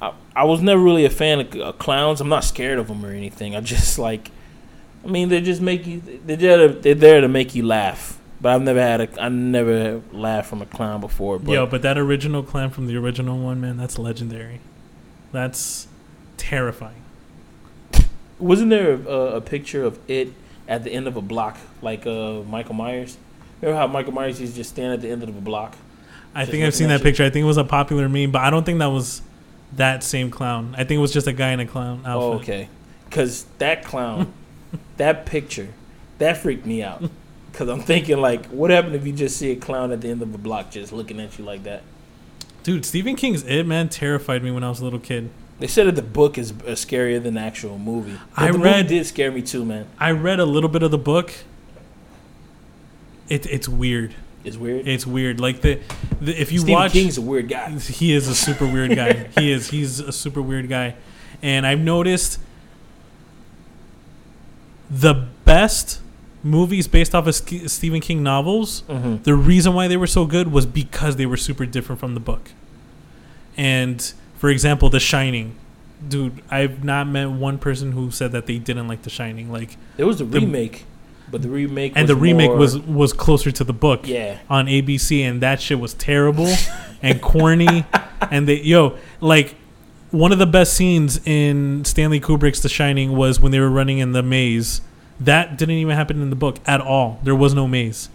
I, I was never really a fan of uh, clowns. I'm not scared of them or anything. I just like, I mean, they just make you. They're there. To, they're there to make you laugh. But I've never had a. I never laughed from a clown before. But Yo, but that original clown from the original one, man, that's legendary. That's terrifying. wasn't there a, a picture of it at the end of a block, like uh, Michael Myers? Remember how Michael Myers used to just stand at the end of the block? I think I've seen that you. picture. I think it was a popular meme, but I don't think that was that same clown. I think it was just a guy in a clown outfit. Oh, okay. Because that clown, that picture, that freaked me out. (laughs) Because I'm thinking, like, what happened if you just see a clown at the end of a block just looking at you like that? Dude, Stephen King's It Man terrified me when I was a little kid. They said that the book is uh, scarier than the actual movie. But I the read- movie did scare me too, man. I read a little bit of the book. It, it's weird. It's weird. It's weird. Like the, the if you watch Stephen watch, King's a weird guy. he is a super weird guy. (laughs) he is. He's a super weird guy, and I've noticed the best movies based off of Stephen King novels. Mm-hmm. The reason why they were so good was because they were super different from the book. And for example, The Shining. Dude, I've not met one person who said that they didn't like The Shining. Like, There was a The- remake, but the remake and the remake more- was was closer to the book yeah. on ABC, and that shit was terrible and corny. (laughs) And they, yo, like one of the best scenes in Stanley Kubrick's The Shining was when they were running in the maze. That didn't even happen in the book at all. There was no maze.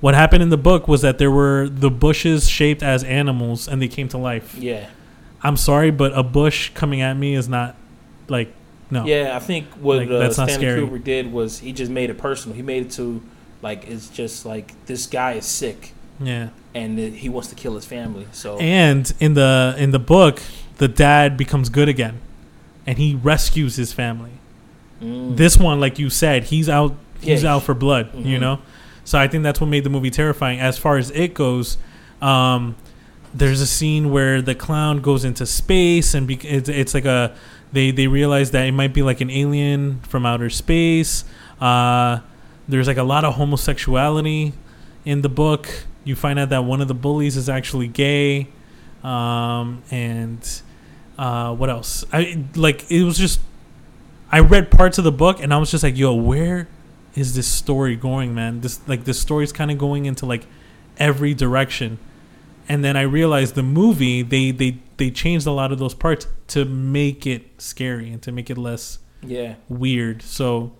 What happened in the book was that there were the bushes shaped as animals, and they came to life. Yeah. I'm sorry, but a bush coming at me is not like no. Yeah, I think what Like, uh, that's not Stanley scary. Kubrick did was he just made it personal. He made it to like it's just like this guy is sick yeah. and he wants to kill his family. So And in the in the book, the dad becomes good again, and he rescues his family. Mm. This one, like you said, he's out. He's Yeah. out for blood. You Mhm. know, so I think that's what made the movie terrifying. As far as it goes, um, there's a scene where the clown goes into space, and bec it's, it's like a they they realize that it might be like an alien from outer space. Uh, there's like a lot of homosexuality in the book. You find out that one of the bullies is actually gay, um, and uh, what else? I like it was just I read parts of the book and I was just like, yo, where is this story going, man? This like this story's kind of going into like every direction. And then I realized the movie they they they changed a lot of those parts to make it scary and to make it less Yeah, weird. So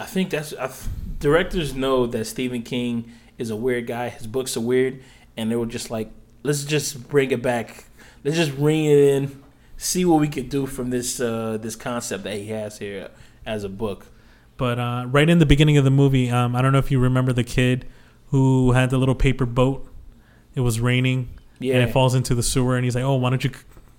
I think that's I, th- directors know that Stephen King is a weird guy. His books are weird, and they were just like, let's just bring it back. Let's just bring it in, see what we could do from this uh, this concept that he has here as a book. But uh, right in the beginning of the movie, um, I don't know if you remember the kid who had the little paper boat. It was raining, Yeah, and it falls into the sewer, and he's like, "Oh, why don't you,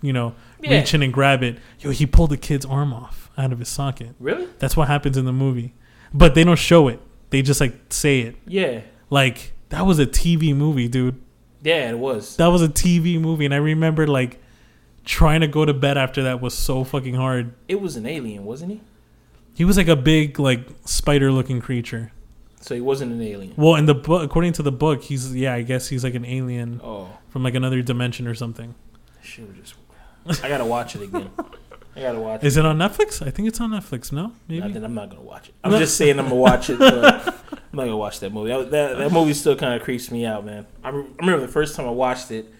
you know, Yeah. reach in and grab it?" Yo, he pulled the kid's arm off out of his socket. really? That's what happens in the movie, but they don't show it. They just like say it. Yeah, Like that was a TV movie, dude. Yeah, it was. That was a TV movie, and I remember like trying to go to bed after that was so fucking hard. It was an alien, wasn't he? He was like a big like spider-looking creature. So he wasn't an alien. Well, in the book, according to the book, he's yeah, I guess he's like an alien Oh, from like another dimension or something. shit, just. I gotta watch it again. (laughs) I gotta watch it. Is it on Netflix? I think it's on Netflix. No, Not maybe. that I'm not gonna watch it. I'm just saying I'm gonna watch it. But (laughs) I'm not gonna watch that movie. That that, that movie still kind of creeps me out, man. I, re- I remember the first time I watched it,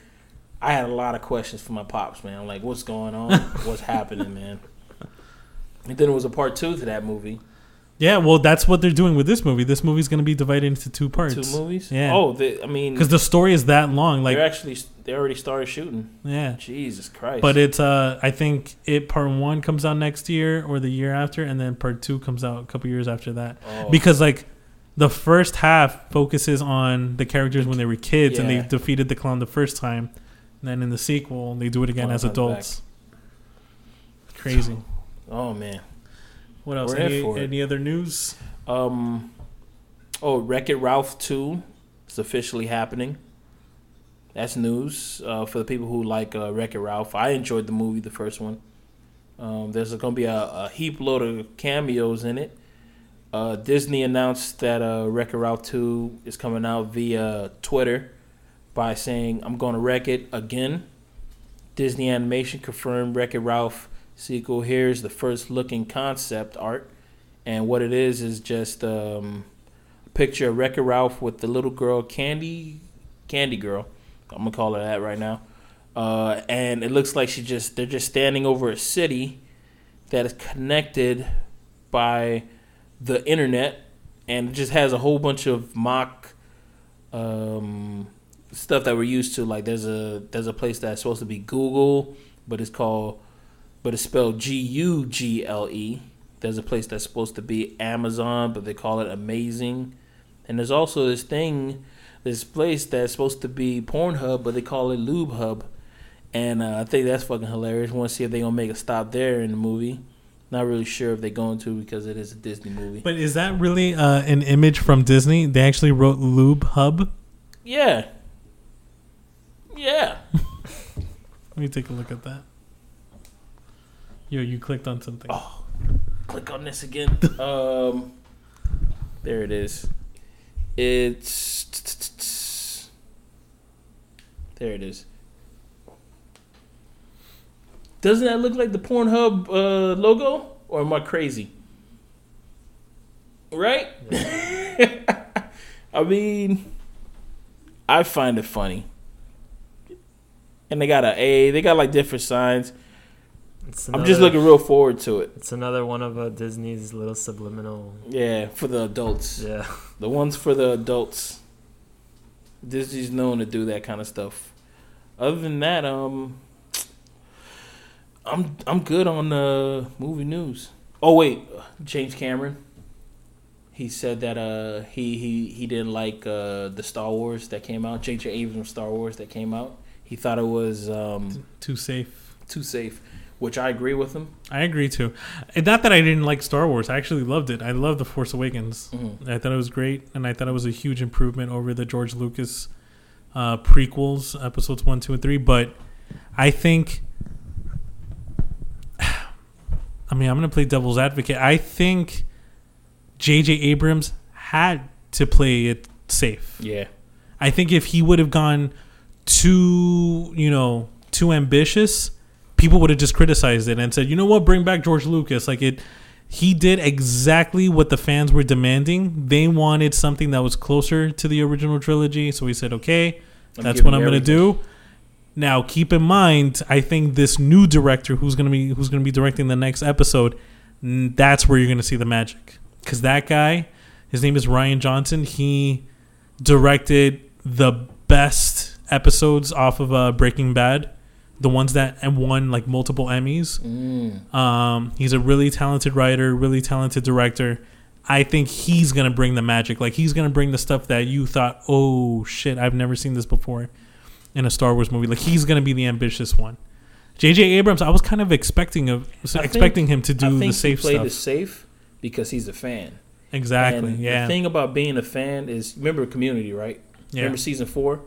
I had a lot of questions for my pops, man. I'm like, what's going on? what's happening, man? And then it was a part two to that movie. Yeah, well, that's what they're doing with this movie. This movie's gonna be divided into two parts. Two movies. Yeah. Oh, the, I mean, because the story is that long. Like, they're actually they already started shooting. yeah. Jesus Christ. But it's uh, I think it part one comes out next year or the year after, and then part two comes out a couple years after that. oh, Because like the first half focuses on the characters when they were kids and they defeated the clown the first time. And then in the sequel, they do it again as adults. Crazy. oh man. What else? We're Any, any other news? Um, oh, Wreck It Ralph 2 is officially happening. That's news uh, for the people who like uh, Wreck It Ralph. I enjoyed the movie, the first one. Um, there's going to be a, a heap load of cameos in it. Uh, Disney announced that uh, Wreck It Ralph 2 is coming out via Twitter by saying, I'm going to wreck it again. Disney Animation confirmed Wreck It Ralph sequel. Here's the first looking concept art. And what it is is just um, a picture of Wreck-It Ralph with the little girl Candy, Candy Girl. I'm gonna call her that right now. Uh, and it looks like she just they're just standing over a city that is connected by the internet, and it just has a whole bunch of mock um, stuff that we're used to. Like there's a there's a place that's supposed to be Google, but it's called but it's spelled G U G L E. There's a place that's supposed to be Amazon, but they call it Amazing. And there's also this thing, this place that's supposed to be Pornhub, but they call it Lube Hub. And uh, I think that's fucking hilarious. Want to see if they gonna make a stop there in the movie. Not really sure if they're going to because it is a Disney movie. But is that really uh, an image from Disney? They actually wrote Lube Hub. yeah, yeah. (laughs) Let me take a look at that. Yo, you clicked on something. Oh, click on this again. (laughs) um, there it is. It's there. It is. Doesn't that look like the Pornhub uh, logo, or am I crazy? Right? (laughs) I mean, I find it funny. And they got a A. They got like different signs. It's I'm just looking real forward to it. It's another one of uh, Disney's little subliminal. Yeah, for the adults. Yeah. The ones for the adults. Disney's known to do that kind of stuff. Other than that, um, I'm I'm good on the movie news. Oh wait, James Cameron. He said that uh he he he didn't like uh the Star Wars that came out. J.J. Abrams Star Wars that came out. He thought it was um Too safe. too safe, which I agree with him. I agree too. Not that I didn't like Star Wars. I actually loved it. I loved The Force Awakens. Mhm. I thought it was great, and I thought it was a huge improvement over the George Lucas uh, prequels, episodes one, two, and three. But I think, (sighs) I mean, I'm going to play devil's advocate. I think J.J. Abrams had to play it safe. Yeah. I think if he would have gone too, you know, too ambitious, people would have just criticized it and said, you know what, bring back George Lucas. Like it, he did exactly what the fans were demanding. They wanted something that was closer to the original trilogy, so he said, "Okay, I'm that's what I'm going to do." Now, keep in mind, I think this new director who's going to be who's going to be directing the next episode, that's where you're going to see the magic. Cuz that guy, his name is Rian Johnson, he directed the best episodes off of uh, Breaking Bad, the ones that won like multiple Emmys. Mm. Um, he's a really talented writer, really talented director. I think he's gonna bring the magic. Like he's gonna bring the stuff that you thought, oh shit, I've never seen this before in a Star Wars movie. Like he's gonna be the ambitious one. J.J. Abrams, I was kind of expecting of expecting him to do think the safe he played stuff. it safe because he's a fan. exactly. And yeah. The thing about being a fan is remember Community, right? yeah. Remember season four?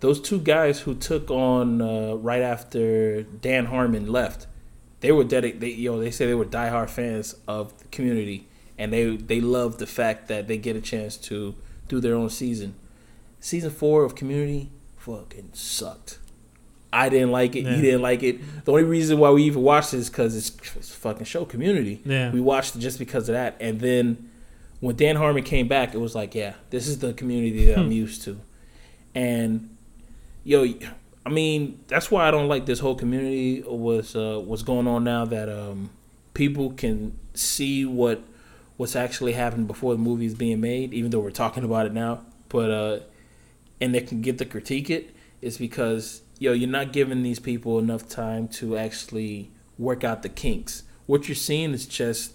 Those two guys who took on uh, right after Dan Harmon left, they were dedicated. They, you know, they say they were diehard fans of the Community, and they they loved the fact that they get a chance to do their own season. Season four of Community fucking sucked. I didn't like it. Yeah. You didn't like it. The only reason why we even watched it is because it's, it's a fucking show Community. Yeah. We watched it just because of that, and then when Dan Harmon came back, it was like, yeah, this is the community that Hmm. I'm used to. And yo, I mean, that's why I don't like this whole community was uh, what's going on now that um, people can see what what's actually happening before the movie is being made, even though we're talking about it now. But uh, and they can get to critique it is because yo, you're not giving these people enough time to actually work out the kinks. What you're seeing is just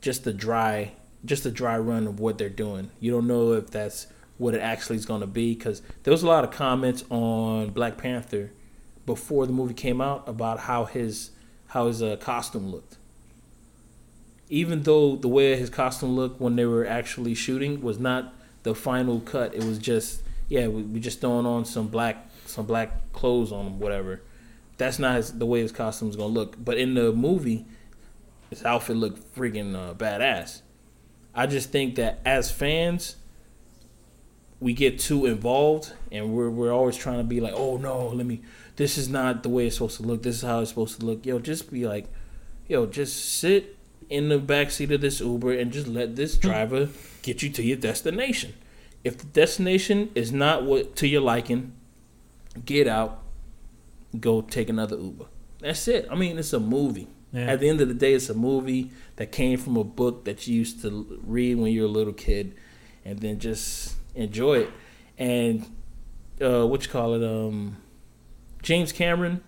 just a dry just a dry run of what they're doing. You don't know if that's what it actually is going to be because there was a lot of comments on Black Panther before the movie came out about how his how his uh, costume looked. Even though the way his costume looked when they were actually shooting was not the final cut, it was just yeah we, we just throwing on some black some black clothes on him whatever. That's not his, the way his costume is gonna look. But in the movie, his outfit looked freaking uh, badass. I just think that as fans, we get too involved and we're we're always trying to be like, oh no, let me. This is not the way it's supposed to look. This is how it's supposed to look. Yo, just be like, yo, just sit in the back seat of this Uber and just let this hmm. driver get you to your destination. If the destination is not what to your liking, get out, go take another Uber. That's it. I mean, it's a movie. Yeah. At the end of the day, it's a movie that came from a book that you used to read when you were a little kid, and then just enjoy it. And uh, what you call it? Um, James Cameron.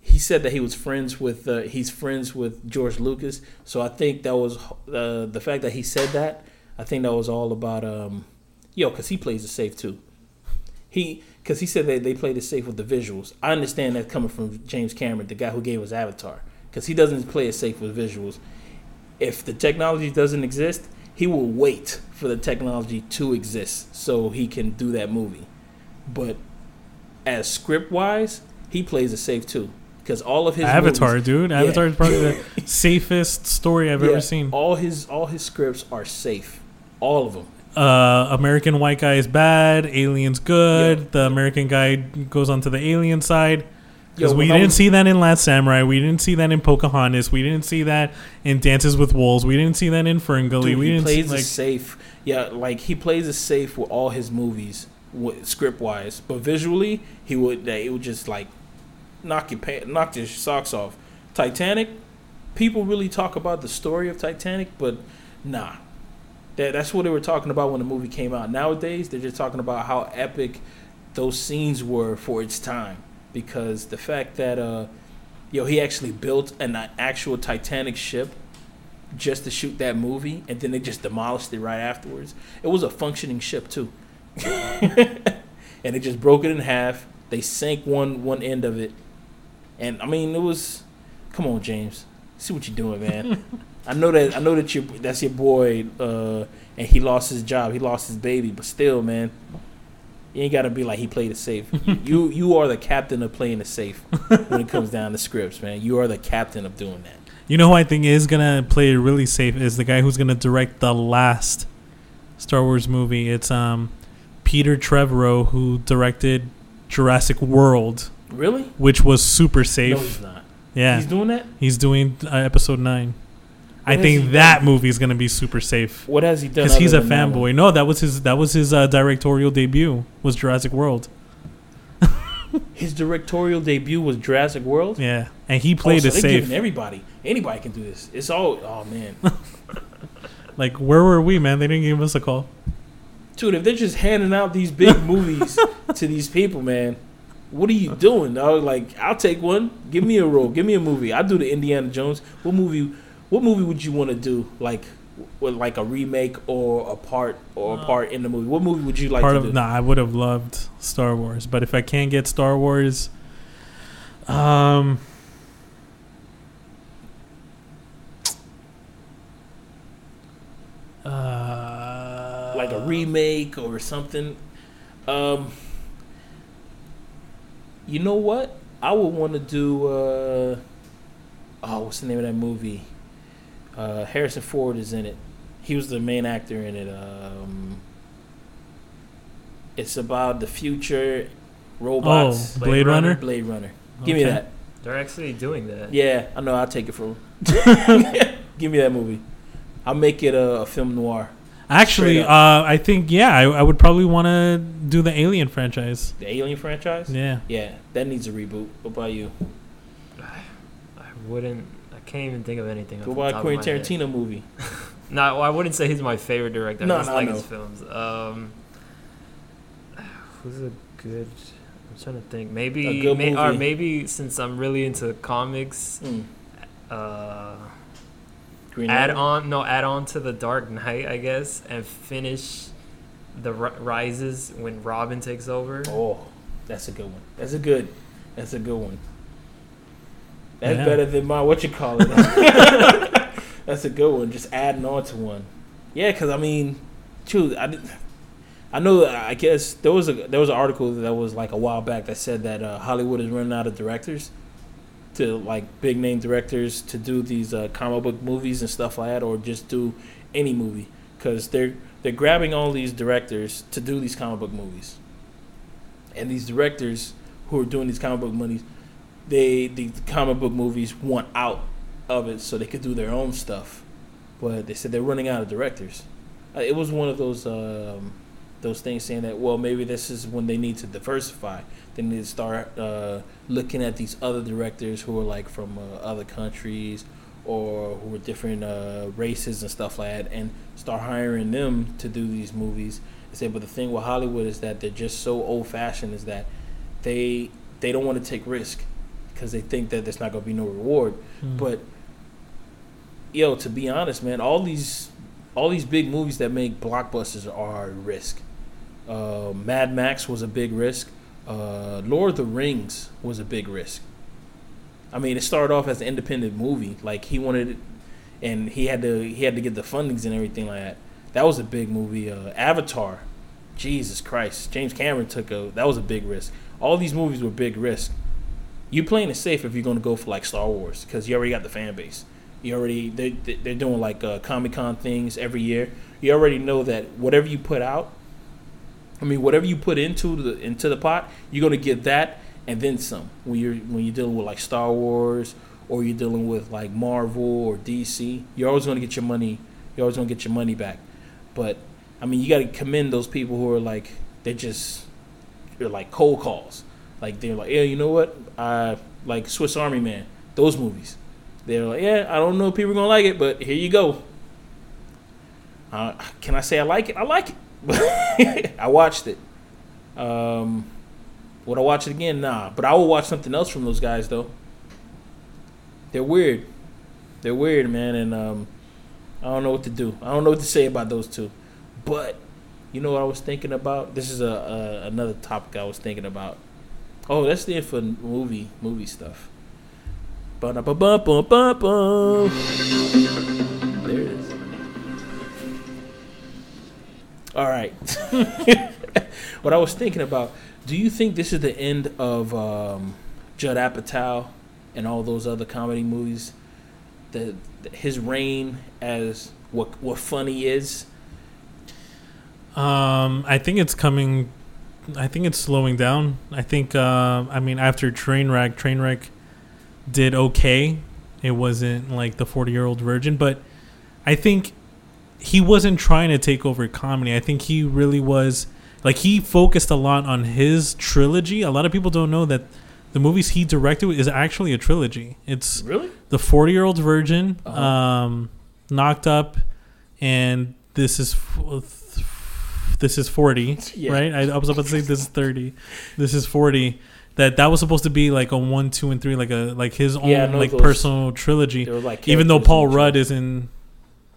He said that he was friends with uh, he's friends with George Lucas. So I think that was uh, the fact that he said that. I think that was all about um, yo, because he plays it safe too. He because he said that they played it safe with the visuals. I understand that coming from James Cameron, the guy who gave us Avatar, because he doesn't play it safe with visuals. If the technology doesn't exist, he will wait for the technology to exist so he can do that movie. But as script wise, he plays it safe too, because all of his Avatar, movies- dude. Yeah. Avatar is probably the (laughs) safest story I've yeah, ever seen. All his all his scripts are safe, all of them. uh, American white guy is bad, aliens good. The American guy goes onto the alien side. Because we didn't was- see that in Last Samurai. We didn't see that in Pocahontas. We didn't see that in Dances with Wolves. We didn't see that in Ferngully. Dude, we he didn't plays see, it like safe. Yeah, like he plays it safe with all his movies, script wise. But visually, he would it would just like knock your pa- knock your socks off. Titanic, people really talk about the story of Titanic, but nah, that that's what they were talking about when the movie came out. Nowadays, they're just talking about how epic those scenes were for its time because the fact that uh, yo, he actually built an actual Titanic ship just to shoot that movie, and then they just demolished it right afterwards. It was a functioning ship too, (laughs) and they just broke it in half. They sank one one end of it, and I mean it was. Come on, James, see what you're doing, man. (laughs) I know that I know that you that's your boy, uh, and he lost his job, he lost his baby, but still, man, you ain't gotta be like he played it safe. (laughs) you you are the captain of playing it safe when it comes down to scripts, man. You are the captain of doing that. You know who I think is gonna play it really safe is the guy who's gonna direct the last Star Wars movie. It's um Peter Trevorrow who directed Jurassic World, Really? which was super safe. No, he's not. yeah, He's doing that. he's doing uh, episode nine. I think that movie is gonna be super safe What has he done? because he's a other than that one? fanboy. No, that was his that was his uh, directorial debut was Jurassic World. (laughs) His directorial debut was Jurassic World. Yeah, and he Oh, played so it they're safe. giving everybody, anybody can do this. It's all. Oh man, (laughs) Like where were we, man? They didn't give us a call. dude, if they're just handing out these big (laughs) movies to these people, man, what are you doing, dog? Like, I'll take one. Give me a role. Give me a movie. I'll do the Indiana Jones. What movie? What movie would you want to do? Like, with like a remake or a part or a part in the movie? What movie would you like Part to of do? nah, I would have loved Star Wars, but if I can't get Star Wars, um, uh, like a remake or something. Um, you know what? I would want to do. Uh, oh, what's the name of that movie? Uh, Harrison Ford is in it. He was the main actor in it. Um, it's about the future robots. Oh, Blade Blade Runner. Runner? Blade Runner. Give me that. They're actually doing that. Yeah, I know. I'll take it from. (laughs) (laughs) Give me that movie. I'll make it a, a film noir. Actually, uh, I think yeah, I, I would probably want to do the Alien franchise. The Alien franchise. Yeah, Yeah, that needs a reboot. What about you? I wouldn't. Can't even think of anything. off What the about top Quentin of my head. Tarantino movie? (laughs) No, well, I wouldn't say he's my favorite director. No, I just no, like know. his films. Um, who's a good? I'm trying to think. Maybe, A good may, or maybe since I'm really into comics, Mm. uh, Green add on no add on to the Dark Knight, I guess, and finish the Ri- Rises when Robin takes over. Oh, that's a good one. That's a good. That's a good one. That's Yeah. better than my what you call it. (laughs) that's a good one. Just adding on to one. Yeah, because I mean, true. I, I know. I guess there was a there was an article that was like a while back that said that uh, Hollywood is running out of directors to like big name directors to do these uh, comic book movies and stuff like that, or just do any movie because they're they're grabbing all these directors to do these comic book movies, and these directors who are doing these comic book movies, they the comic book movies want out of it so they could do their own stuff, but they said they're running out of directors. Uh, It was one of those um, those things saying that well maybe this is when they need to diversify. They need to start uh, looking at these other directors who are like from uh, other countries or who are different uh, races and stuff like that, and start hiring them to do these movies. They say, but the thing with Hollywood is that they're just so old fashioned. Is that they they don't want to take risk because they think that there's not going to be no reward. Mm. But yo, to be honest, man, all these all these big movies that make blockbusters are a risk. Uh, Mad Max was a big risk. Uh, Lord of the Rings was a big risk. I mean, it started off as an independent movie. Like he wanted it, and he had to he had to get the fundings and everything like that. That was a big movie. Uh, Avatar, Jesus Christ, James Cameron took a that was a big risk. All these movies were big risk. You playing it safe if you're going to go for like Star Wars because you already got the fan base. You already they they're doing like uh, Comic Con things every year. You already know that whatever you put out, I mean whatever you put into the into the pot, you're going to get that and then some. When you're when you're dealing with like Star Wars or you're dealing with like Marvel or DC, you're always going to get your money. You're always going to get your money back. But I mean, you got to commend those people who are like they just they're like cold calls. Like they're like, yeah, you know what? I like Swiss Army Man. Those movies. They're like, yeah, I don't know if people are gonna like it, but here you go. Uh, can I say I like it? I like it. (laughs) I watched it. Um, would I watch it again? Nah, but I will watch something else from those guys though. They're weird. They're weird, man, and um, I don't know what to do. I don't know what to say about those two. But you know what I was thinking about? This is a, a another topic I was thinking about. Oh, that's the end for movie movie stuff. There it is. All right. (laughs) what I was thinking about, do you think this is the end of um, Judd Apatow and all those other comedy movies? The, the his reign as what what funny is? Um, I think it's coming. I think it's slowing down. I think. Uh, I mean, after Trainwreck, Trainwreck did okay. It wasn't like the forty-year-old virgin, but I think he wasn't trying to take over comedy. I think he really was like he focused a lot on his trilogy. A lot of people don't know that the movies he directed is actually a trilogy. It's Really? the Forty Year Old Virgin, Uh-huh. um, Knocked Up, and this is f- this is forty, Yeah. right? I, I was about to say this is thirty. This is forty. That that was supposed to be like a one, two, and three, like a like his own Yeah, like those- personal trilogy. Like Even though Paul Rudd is in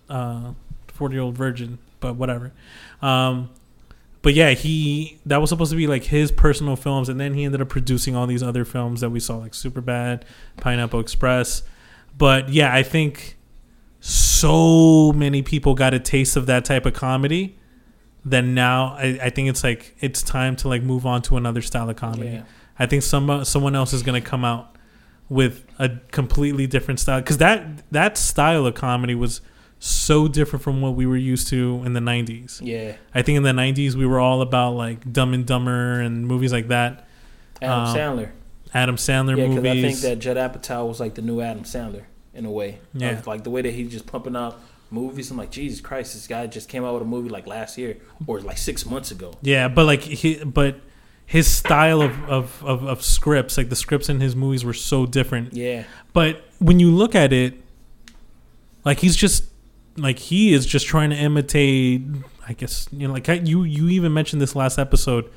uh, Forty Year Old Virgin, but whatever. Um, but yeah, he that was supposed to be like his personal films, and then he ended up producing all these other films that we saw, like Superbad, Pineapple Express. But yeah, I think so many people got a taste of that type of comedy that now I, I think it's like it's time to like move on to another style of comedy. Yeah. I think some someone else is gonna come out with a completely different style because that that style of comedy was so different from what we were used to in the 90s. Yeah. I think in the 90s we were all about like Dumb and Dumber and movies like that. Adam Um, Sandler. Adam Sandler Yeah, because movies. I think that Judd Apatow was like the new Adam Sandler in a way. Yeah. Of, like the way that he's just pumping out movies. I'm like, Jesus Christ, this guy just came out with a movie like last year or like six months ago. Yeah, but like he, but his style of, of, of, of scripts, like the scripts in his movies, were so different. Yeah. But when you look at it, like he's just like he is just trying to imitate. I guess you know, like you you even mentioned this last episode,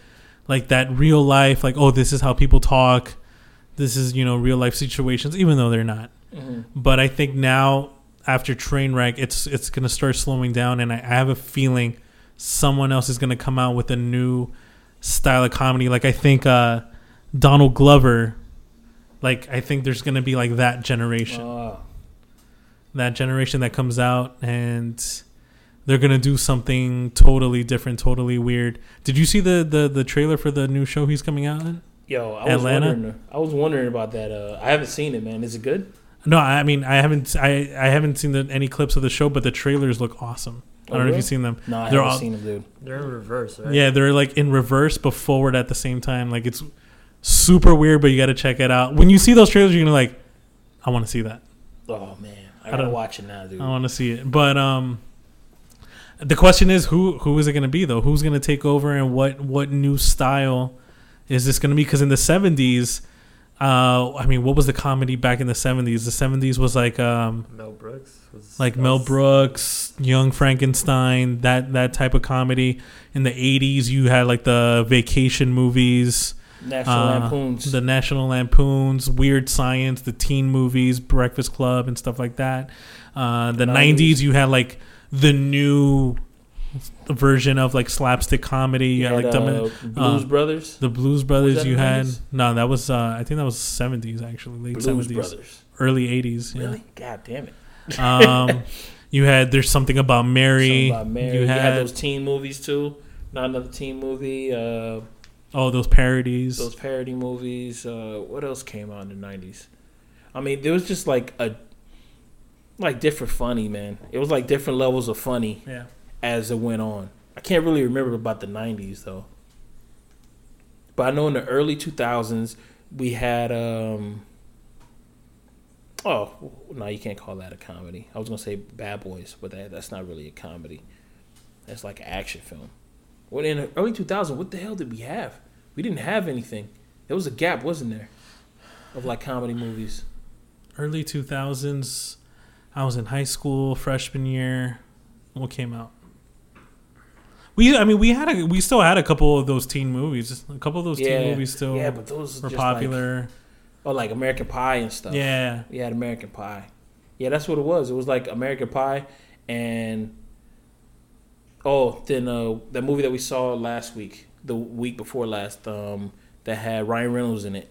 like that real life. Like oh, this is how people talk. This is you know real life situations, even though they're not. hmm But I think now after Trainwreck, it's it's gonna start slowing down, and I, I have a feeling someone else is gonna come out with a new style of comedy. Like I think uh, Donald Glover, like I think there's gonna be like that generation, Oh, that generation that comes out, and they're gonna do something totally different, totally weird. Did you see the the the trailer for the new show he's coming out in? yo, I was Atlanta? wondering. I was wondering about that. Uh, I haven't seen it, man. Is it good? No, I mean I haven't I I haven't seen the, any clips of the show, but the trailers look awesome. I Oh, don't know if you've seen them. No, I They're haven't all- seen it, dude. They're in reverse, right? Yeah, they're like in reverse but forward at the same time. Like it's super weird, but you got to check it out. When you see those trailers, you're gonna like, I want to see that. Oh man, I I gotta don't- watch it now, dude. I want to see it. But um, the question is, who who is it gonna be though? Who's gonna take over, and what what new style is this gonna be? Because in the '70s, uh, I mean, what was the comedy back in the '70s? The '70s was like um, Mel Brooks was like Mel was- Brooks, Young Frankenstein, that that type of comedy. In the '80s, you had like the vacation movies, National uh, Lampoons. the National Lampoons, Weird Science, the teen movies, Breakfast Club, and stuff like that. Uh, the 90s. '90s, you had like the new version of like slapstick comedy. You had like Dumb- uh, Blues uh, Brothers. the Blues Brothers. You had 90s? no, that was uh, I think that was '70s actually, late Blues '70s, Brothers. early '80s. Yeah. Really? God damn it. Um, (laughs) you had there's something about Mary. Something about Mary. You You, had, had those teen movies too. Not another teen movie. Uh, oh those parodies. those parody movies. Uh, what else came out in the nineties? I mean, there was just like a like different funny, man. It was like different levels of funny yeah. As it went on. I can't really remember about the nineties though. But I know in the early two thousands we had um Oh, no, you can't call that a comedy. I was gonna say Bad Boys, but that that's not really a comedy. That's like an action film. Well, in the early 2000s, what the hell did we have? We didn't have anything. There was a gap, wasn't there, of like comedy movies. Early 2000s. I was in high school, freshman year. What came out? We, I mean, we had a, we still had a couple of those teen movies. A couple of those teen movies still yeah, but those were just Like, popular. oh, like American Pie and stuff. yeah, We had American Pie. Yeah, that's what it was. It was like American Pie and oh, then uh that movie that we saw last week, the week before last, um, that had Ryan Reynolds in it.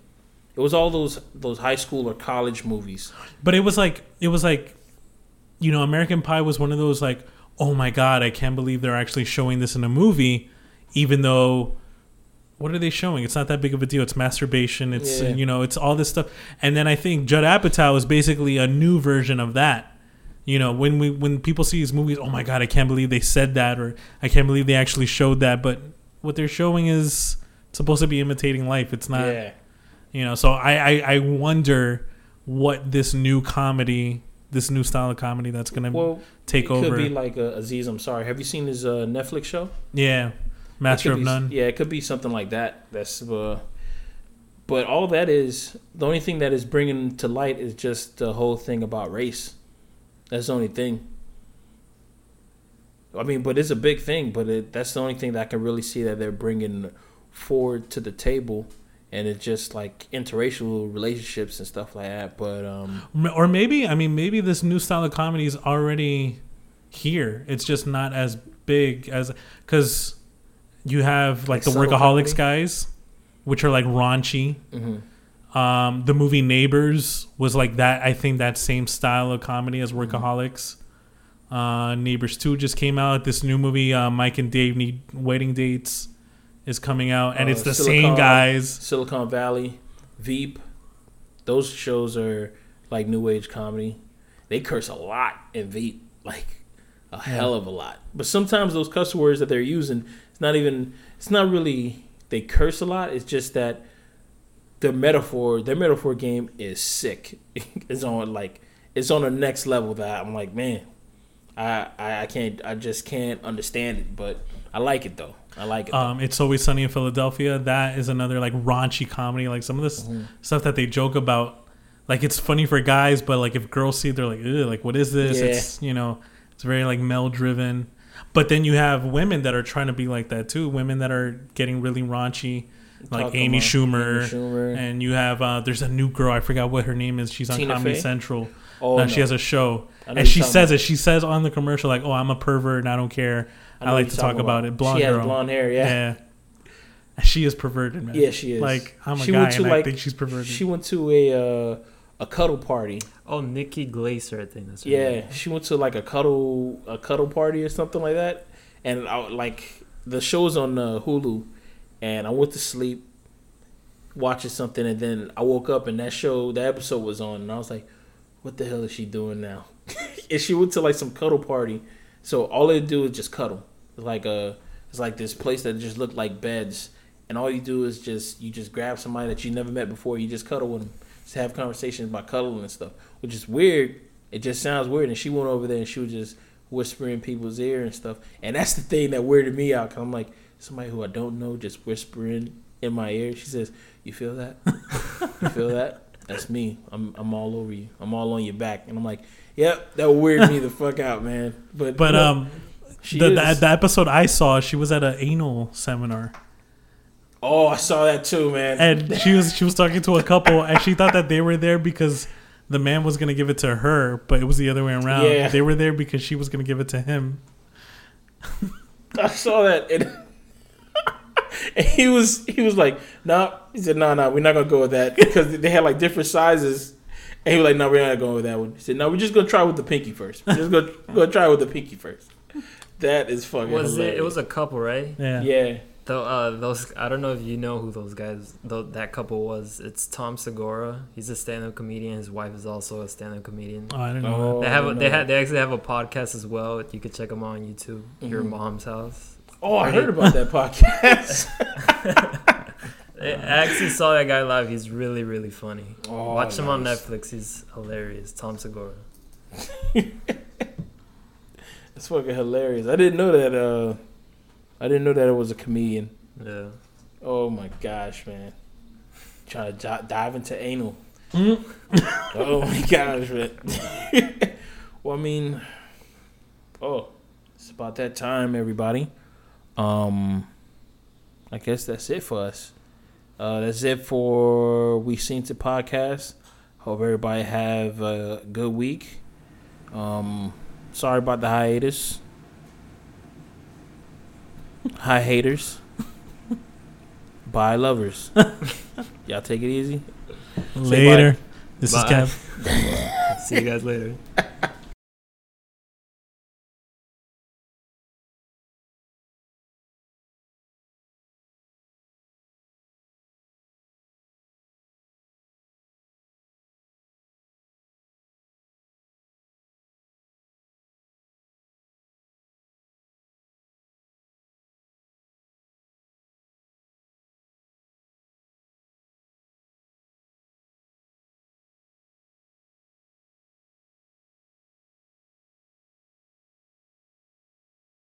It was all those those high school or college movies. but it was like it was like, you know, American Pie was one of those like, oh my god, I can't believe they're actually showing this in a movie, even though. What are they showing? It's not that big of a deal. It's masturbation. It's Yeah. you know, it's all this stuff. And then I think Judd Apatow is basically a new version of that. You know, when we when people see these movies, oh my god, I can't believe they said that, or I can't believe they actually showed that. But what they're showing is supposed to be imitating life. It's not, yeah. you know. So I, I I wonder what this new comedy this new style of comedy that's gonna Well, take it over. could be like uh, Aziz. I'm sorry. Have you seen his uh, Netflix show? yeah, Master of be- None. Yeah, it could be something like that. That's uh, but all that is the only thing that is bringing to light is just the whole thing about race. That's the only thing. I mean, but it's a big thing. But it, that's the only thing that I can really see that they're bringing forward to the table, and it's just like interracial relationships and stuff like that. But um, Or maybe I mean maybe this new style of comedy is already here. It's just not as big as because you have like, Like the workaholics comedy? guys, which are like raunchy. mhm. Um, the movie Neighbors was like that. I think that same style of comedy as Workaholics. Uh, Neighbors Two just came out. This new movie, uh, Mike and Dave Need Wedding Dates, is coming out, and Uh, it's the Silicon- same guys. Silicon Valley, Veep, those shows are like new age comedy. They curse a lot in Veep, like a hell of a lot. But sometimes those cuss words that they're using, it's not even. It's not really they curse a lot. It's just that their metaphor, their metaphor game is sick. (laughs) it's on like it's on the next level that I'm like, man, I, I I can't I just can't understand it, but I like it though. I like it. Um, it's always sunny in Philadelphia. That is another like raunchy comedy. Like some of this Mm-hmm. stuff that they joke about, like it's funny for guys, but like if girls see, it, they're like, like what is this? Yeah. It's you know, it's very like male driven. But then you have women that are trying to be like that too. Women that are getting really raunchy, like Talking Amy Schumer. Amy Schumer. And you have uh, there's a new girl. I forgot what her name is. She's on Tina Comedy Fey? Central. oh, now no. she has a show, and she says about- it. She says on the commercial like, "Oh, I'm a pervert and I don't care. I, know like to talk talking about it." Blonde hair. she has blonde hair. Yeah. Yeah. She is perverted, man. Yeah, she is. Like I'm a She guy went to, and I like- think she's perverted. She went to a uh, a cuddle party. Oh, Nikki Glaser, I think that's her Yeah, name. she went to like a cuddle a cuddle party or something like that. And I like the show's on uh, Hulu, and I went to sleep watching something, and then I woke up and that show the episode was on, and I was like, "What the hell is she doing now?" (laughs) and she went to like some cuddle party. So all they do is just cuddle. Like a it's like this place that just looked like beds, and all you do is just you just grab somebody that you never met before, you just cuddle with them, just have conversations about cuddling and stuff, which is weird. It just sounds weird. And she went over there and she was just whispering in people's ear and stuff, and that's the thing that weirded me out. Cause I'm like somebody who I don't know just whispering in my ear. She says, "You feel that? you feel (laughs) that?" That's me. I'm I'm all over you. I'm all on your back, and I'm like, "Yep, that weirded me the fuck out, man." But but look, um, she the, the the episode I saw, she was at an anal seminar, Oh, I saw that too, man. and she was she was talking to a couple, and she thought that they were there because the man was gonna give it to her, but it was the other way around. Yeah. They were there because she was gonna give it to him. I saw that, and, (laughs) and he was he was like, "No," he said, "No, no, we're not gonna go with that because they had like different sizes." And he was like, "No, we're not going with that one." He said, "No, we're just gonna try with the pinky first. We're just gonna gonna try with the pinky first. That is fucking Was it? hilarious. It was a couple, right? Yeah. yeah. Though uh, those I don't know if you know who those guys tho- that couple was. It's Tom Segura. He's a stand-up comedian. His wife is also a stand-up comedian. Oh, I didn't know. Oh, They have I a, didn't they know had they actually have a podcast as well. You could check them out on YouTube. Your Mhm. mom's house. Oh, I heard about that (laughs) podcast. (laughs) I actually saw that guy live. He's really really funny. Oh, Watch him on. Netflix. He's hilarious. Tom Segura. (laughs) It's fucking hilarious. I didn't know that. Uh, I didn't know that it was a comedian. Yeah. Oh my gosh, man! Trying to di- dive into anal. Mm. (laughs) oh my gosh, man. (laughs) well, I mean, oh, it's about that time, everybody. Um, I guess that's it for us. Uh, that's it for we seen to podcast. Hope everybody have a good week. Um, sorry about the hiatus. Hi haters. Bye lovers. (laughs) Y'all take it easy. Later. This Bye. is Kev. (laughs) See you guys later.